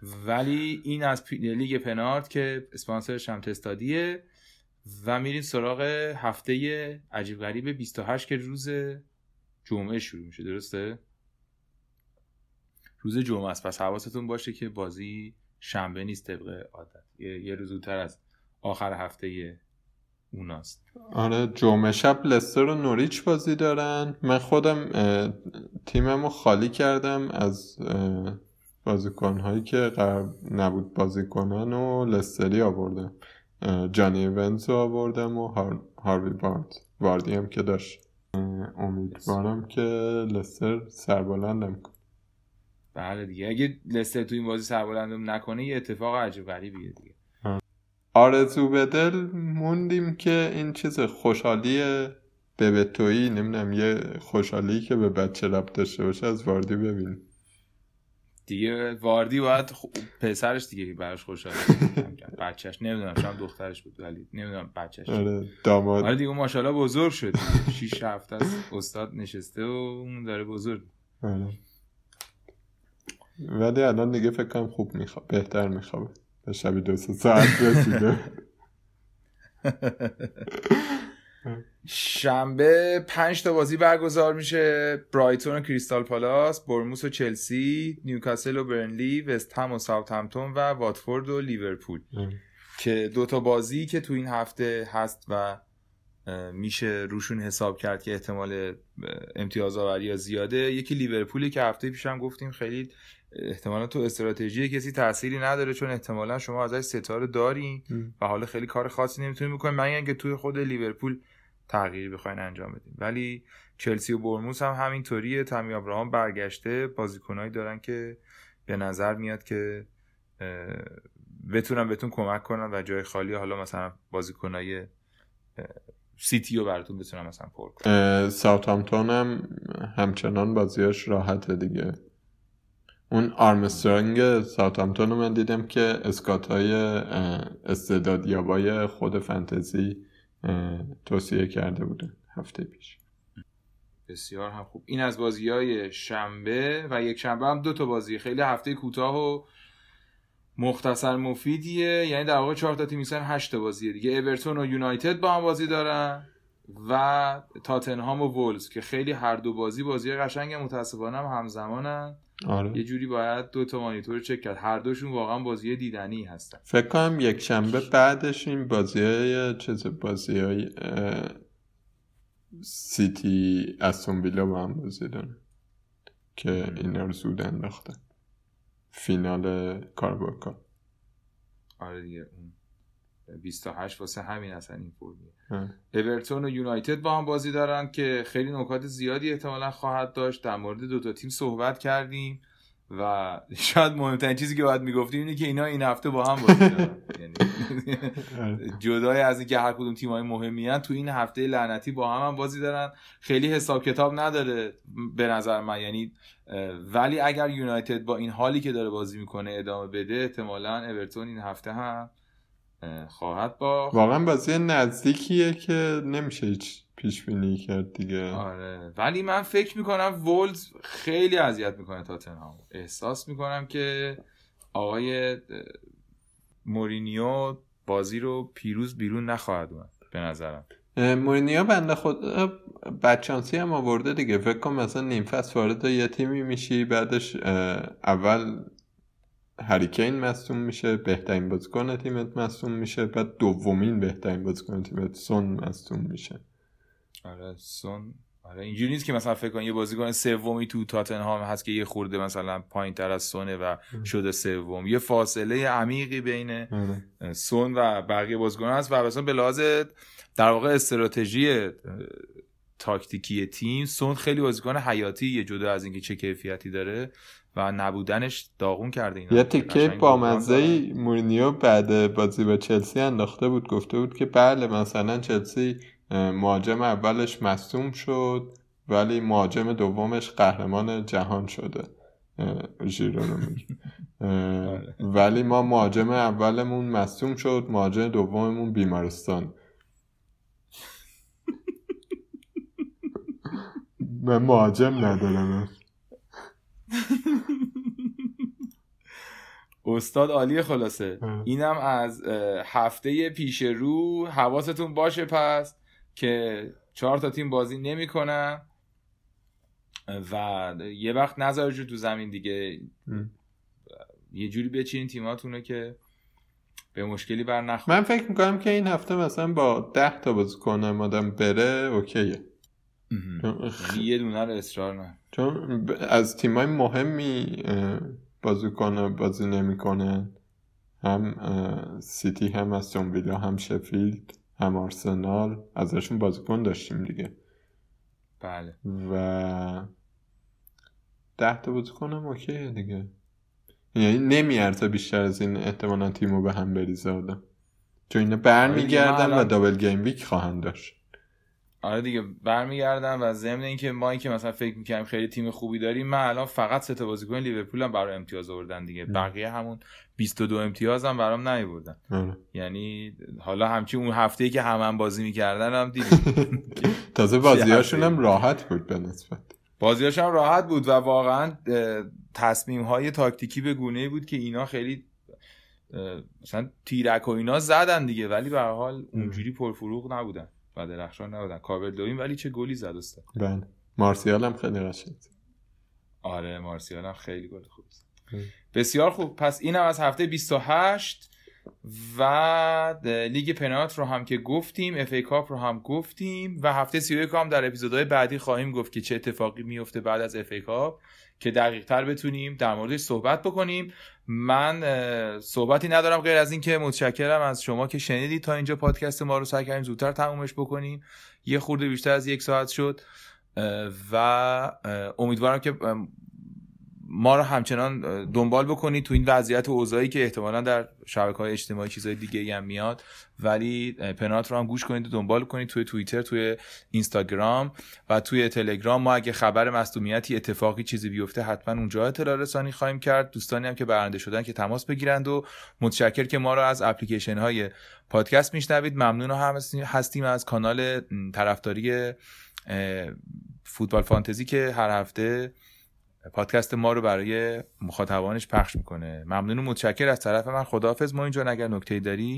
Speaker 2: ولی این از لیگ پنارت که اسپانسرش هم تستادیه و میریم سراغ هفته عجیب غریب 28 که روز جمعه شروع میشه درسته؟ روز جمعه است پس حواستون باشه که بازی شنبه نیست طبق عادت یه, یه روز زودتر از آخر هفته اوناست.
Speaker 3: آره جمعه شب لستر و نوریچ بازی دارن. من خودم تیمم رو خالی کردم از اه، بازیکنهایی که قرار نبود بازی کنن و لستری آوردم. جانی ونز آوردم و هار... هاروی بارد واردی هم که داشت. امیدوارم که لستر سربلندم کنه.
Speaker 2: بله دیگه اگه لستر تو این بازی سربلندم نکنه یه اتفاق عجیب غریبیه دیگه.
Speaker 3: آرزو به دل موندیم که این چیز خوشحالی ببتویی نمی‌دونم یه خوشحالی که به بچه ربط داشته باشه از واردی ببینیم.
Speaker 2: دیگه واردی باید خ... پسرش دیگه براش خوشحال بچهش نمی‌دونم شاید دخترش بود ولی نمی‌دونم بچهش
Speaker 3: آره داماد.
Speaker 2: آره دیگه ماشاءالله بزرگ شد دیگه. شیش هفته است استاد نشسته و اون داره بزرگ.
Speaker 3: آره. ولی الان دیگه فکر کنم خوب میخواب بهتر میخوابه. به شبی دو ساعت رسیده.
Speaker 2: شنبه پنج تا بازی برگزار میشه. برایتون و کریستال پالاس برموس و چلسی نیوکاسل و برنلی وست هم و ساوثهمپتون و واتفورد و لیورپول. که دو تا بازی که تو این هفته هست و میشه روشون حساب کرد که احتمال امتیاز آوری یا زیاده. یکی لیورپولی که هفته پیشم گفتیم خیلی احتمالا تو استراتژی کسی تأثیری نداره چون احتمالا شما ازش ستاره دارین و حالا خیلی کار خاصی نمی‌تونید بکنید مگر اینکه توی خود لیورپول تغییری بخواین انجام بدین. ولی چلسی و برموس هم همینطوریه. تامی ابراهام برگشته. بازیکنایی دارن که به نظر میاد که بتونن بهتون کمک کنن و جای خالی حالا مثلا بازیکنای سیتی رو براتون بتونن مثلا پر کنن.
Speaker 3: ساوثهامپتون هم همچنان بازیاش راحته دیگه. اون آرمسترانگ ساوثهامپتون رو من دیدم که scout های استعدادیابای خود فنتزی توصیه کرده بوده هفته پیش.
Speaker 2: بسیار هم خوب. این از بازی های شنبه و یک شنبه هم دو تا بازی. خیلی هفته کوتاه و مختصر مفیدیه. یعنی در واقع چهار تا تیم میشن هشت بازیه دیگه. اورتون و یونایتد با هم بازی دارن و تاتنهام و وولز که خیلی هر دو بازی بازی قشنگ متاسفانه هم همزمانن. یه
Speaker 3: آره
Speaker 2: جوری باید دو تا مانیتور چک کرد. هر دوشون واقعا بازی دیدنی هستن.
Speaker 3: فکر کنم یک شنبه بعدش این بازی های چیز بازی های سیتی استون ویلا با هم بازی دارن که اینا رو زود انداختن. فینال کاربورکا
Speaker 2: آره دیگه. اون 28 واسه همین اصلا این فرمیه. اورتون و یونایتد با هم بازی دارن که خیلی نکات زیادی احتمالا خواهد داشت. در مورد دو تا تیم صحبت کردیم و [LAUGHS] شاید مهمترین چیزی که باید می‌گفتیم اینه که اینا این هفته با هم بازی دارن. [LAUGHS] یعنی [LAUGHS] جدای از اینکه هر کدوم تیمای مهمی هن تو این هفته لعنتی با هم, هم بازی دارن. خیلی حساب کتاب نداره به نظر من. یعنی ولی اگر یونایتد با این حالی که داره بازی می‌کنه ادامه بده احتمالا اورتون این هفته هم خواهد با
Speaker 3: واقعا بازی نزدیکیه که نمیشه هیچ پیش بینی کرد دیگه.
Speaker 2: آره. ولی من فکر می‌کنم وولز خیلی اذیت می‌کنه تاتنهام احساس می‌کنم که آقای مورینیو بازی رو پیروز بیرون نخواهد اومد به نظرم.
Speaker 3: مورینیو بنده خود اه، بدشانسی هم آورده دیگه. فکر کن مثلا نیم فصل وارد یه تیمی میشی بعدش اول هریکین مصدوم میشه بهترین بازیکن تیمت مصدوم میشه بعد دومین بهترین بازیکن تیمت سون مصدوم میشه.
Speaker 2: آره سون. آره اینجوری نیست که مثلا فکر کن یه بازیکن سومی تو تاتنهام هست که یه خورده مثلا پایین تر از سونه و شده سوم. یه فاصله عمیقی بین
Speaker 3: آره.
Speaker 2: سون و بقیه بازیکن هست و مثلا به لحاظ در واقع استراتژی تاکتیکی تیم سون خیلی بازیکن حیاتی یه جدا از اینکه چه کیفیتی داره. و نبودنش داغون کرده اینا.
Speaker 3: یه تیکه با مزه مورینیو بعد بازی با چلسی انداخته بود. گفته بود که بله مثلا چلسی مهاجم اولش مصدوم شد ولی مهاجم دومش قهرمان جهان شده. اه، ژیرو رو میگه. اه، ولی ما مهاجم اولمون مصدوم شد مهاجم دوممون بیمارستان. [LAUGHS] من مهاجم ندارم.
Speaker 2: استاد عالی خلاصه. اینم از هفته پیش رو حواستون باشه پس که چهار تا تیم بازی نمی‌کنن و یه وقت نذارید تو زمین دیگه. یه جوری بچینین تیماتونو که به مشکلی بر نخوره
Speaker 3: من فکر می‌کنم که این هفته مثلا با ده تا بازیکن آدم بره اوکیه.
Speaker 2: یعنی یه دونه رو اصرار نه.
Speaker 3: چون از تیمای مهمی بازیکن بازی نمی‌کنه هم سیتی هم از ویلا هم شفیلد هم آرسنال. ازشون بازیکن داشتیم دیگه.
Speaker 2: بله.
Speaker 3: و ده تا بازیکن هم اوکیه دیگه. یعنی نمیارزه بیشتر از این احتمالا تیمو به هم بریزه آدم. چون اینا برمیگردن
Speaker 2: آره من
Speaker 3: و دابل گیم ویک خواهند داشت.
Speaker 2: آره دیگه برمیگردم و ضمن اینکه ما اینکه مثلا فکر می‌کنیم خیلی تیم خوبی داریم من الان فقط سه تا بازیکن لیورپول هم برای امتیاز آوردن دیگه. بقیه همون 22 امتیاز هم برام نیاوردن.
Speaker 3: آره.
Speaker 2: یعنی حالا همچی اون هفته ای که همه هم بازی می‌کردن هم دیدیم. [LAUGHS]
Speaker 3: تازه بازیاشون. هم راحت بود به نسبت.
Speaker 2: بازیاش هم راحت بود و واقعا تصمیم های تاکتیکی به گونه بود که اینا خیلی مثلا تیرک و اینا زدن دیگه ولی به حال اونجوری پرفروغ نبودن. و درخشان نبودن. کالورت لوین ولی چه گلی زد استاد؟
Speaker 3: بله. مارسیال هم خیلی قشنگ
Speaker 2: آره مارسیال هم خیلی گل خوب زد. بسیار خوب. پس اینم از هفته 28 و لیگ پنالت رو هم که گفتیم FA Cup رو هم گفتیم و هفته 31 هم در اپیزودهای بعدی خواهیم گفت که چه اتفاقی میفته بعد از FA Cup. که دقیق تر بتونیم در موردش صحبت بکنیم. من صحبتی ندارم غیر از اینکه متشکرم از شما که شنیدید تا اینجا پادکست ما رو سعی کردیم زودتر تمومش بکنیم. یه خورده بیشتر از یک ساعت شد. و امیدوارم که ما رو همچنان دنبال بکنید تو این وضعیت اوضاعی که احتمالا در شبکه های اجتماعی چیزهای دیگه هم میاد. ولی پنات رو هم گوش کنید و دنبال کنید توی توییتر توی اینستاگرام و توی تلگرام. ما اگه خبر مصدومیتی اتفاقی چیزی بیفته حتما اونجا اطلاع رسانی خواهیم کرد. دوستانی هم که برنده شدن که تماس بگیرند و متشکر که ما رو از اپلیکیشن های پادکست میشنوید. ممنون هم هستیم از کانال طرفداری فوتبال فانتزی که هر هفته پادکست ما رو برای مخاطبانش پخش می‌کنه. ممنون و متشکر از طرف من خداحافظ. ما اینجا اگر نکته داری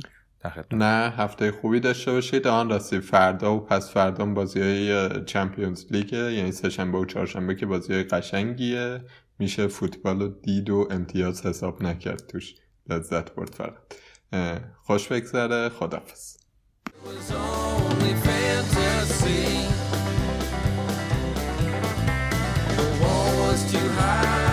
Speaker 3: نه هفته خوبی داشته باشید. آن راستی فردا و پس فردا بازی های چمپیونز لیگ یعنی سهشنبه و چهارشنبه که بازی های قشنگیه. میشه فوتبال و دید و امتیاز حساب نکرد توش. لذت برد فقط. خوش بگذره. was
Speaker 1: too high.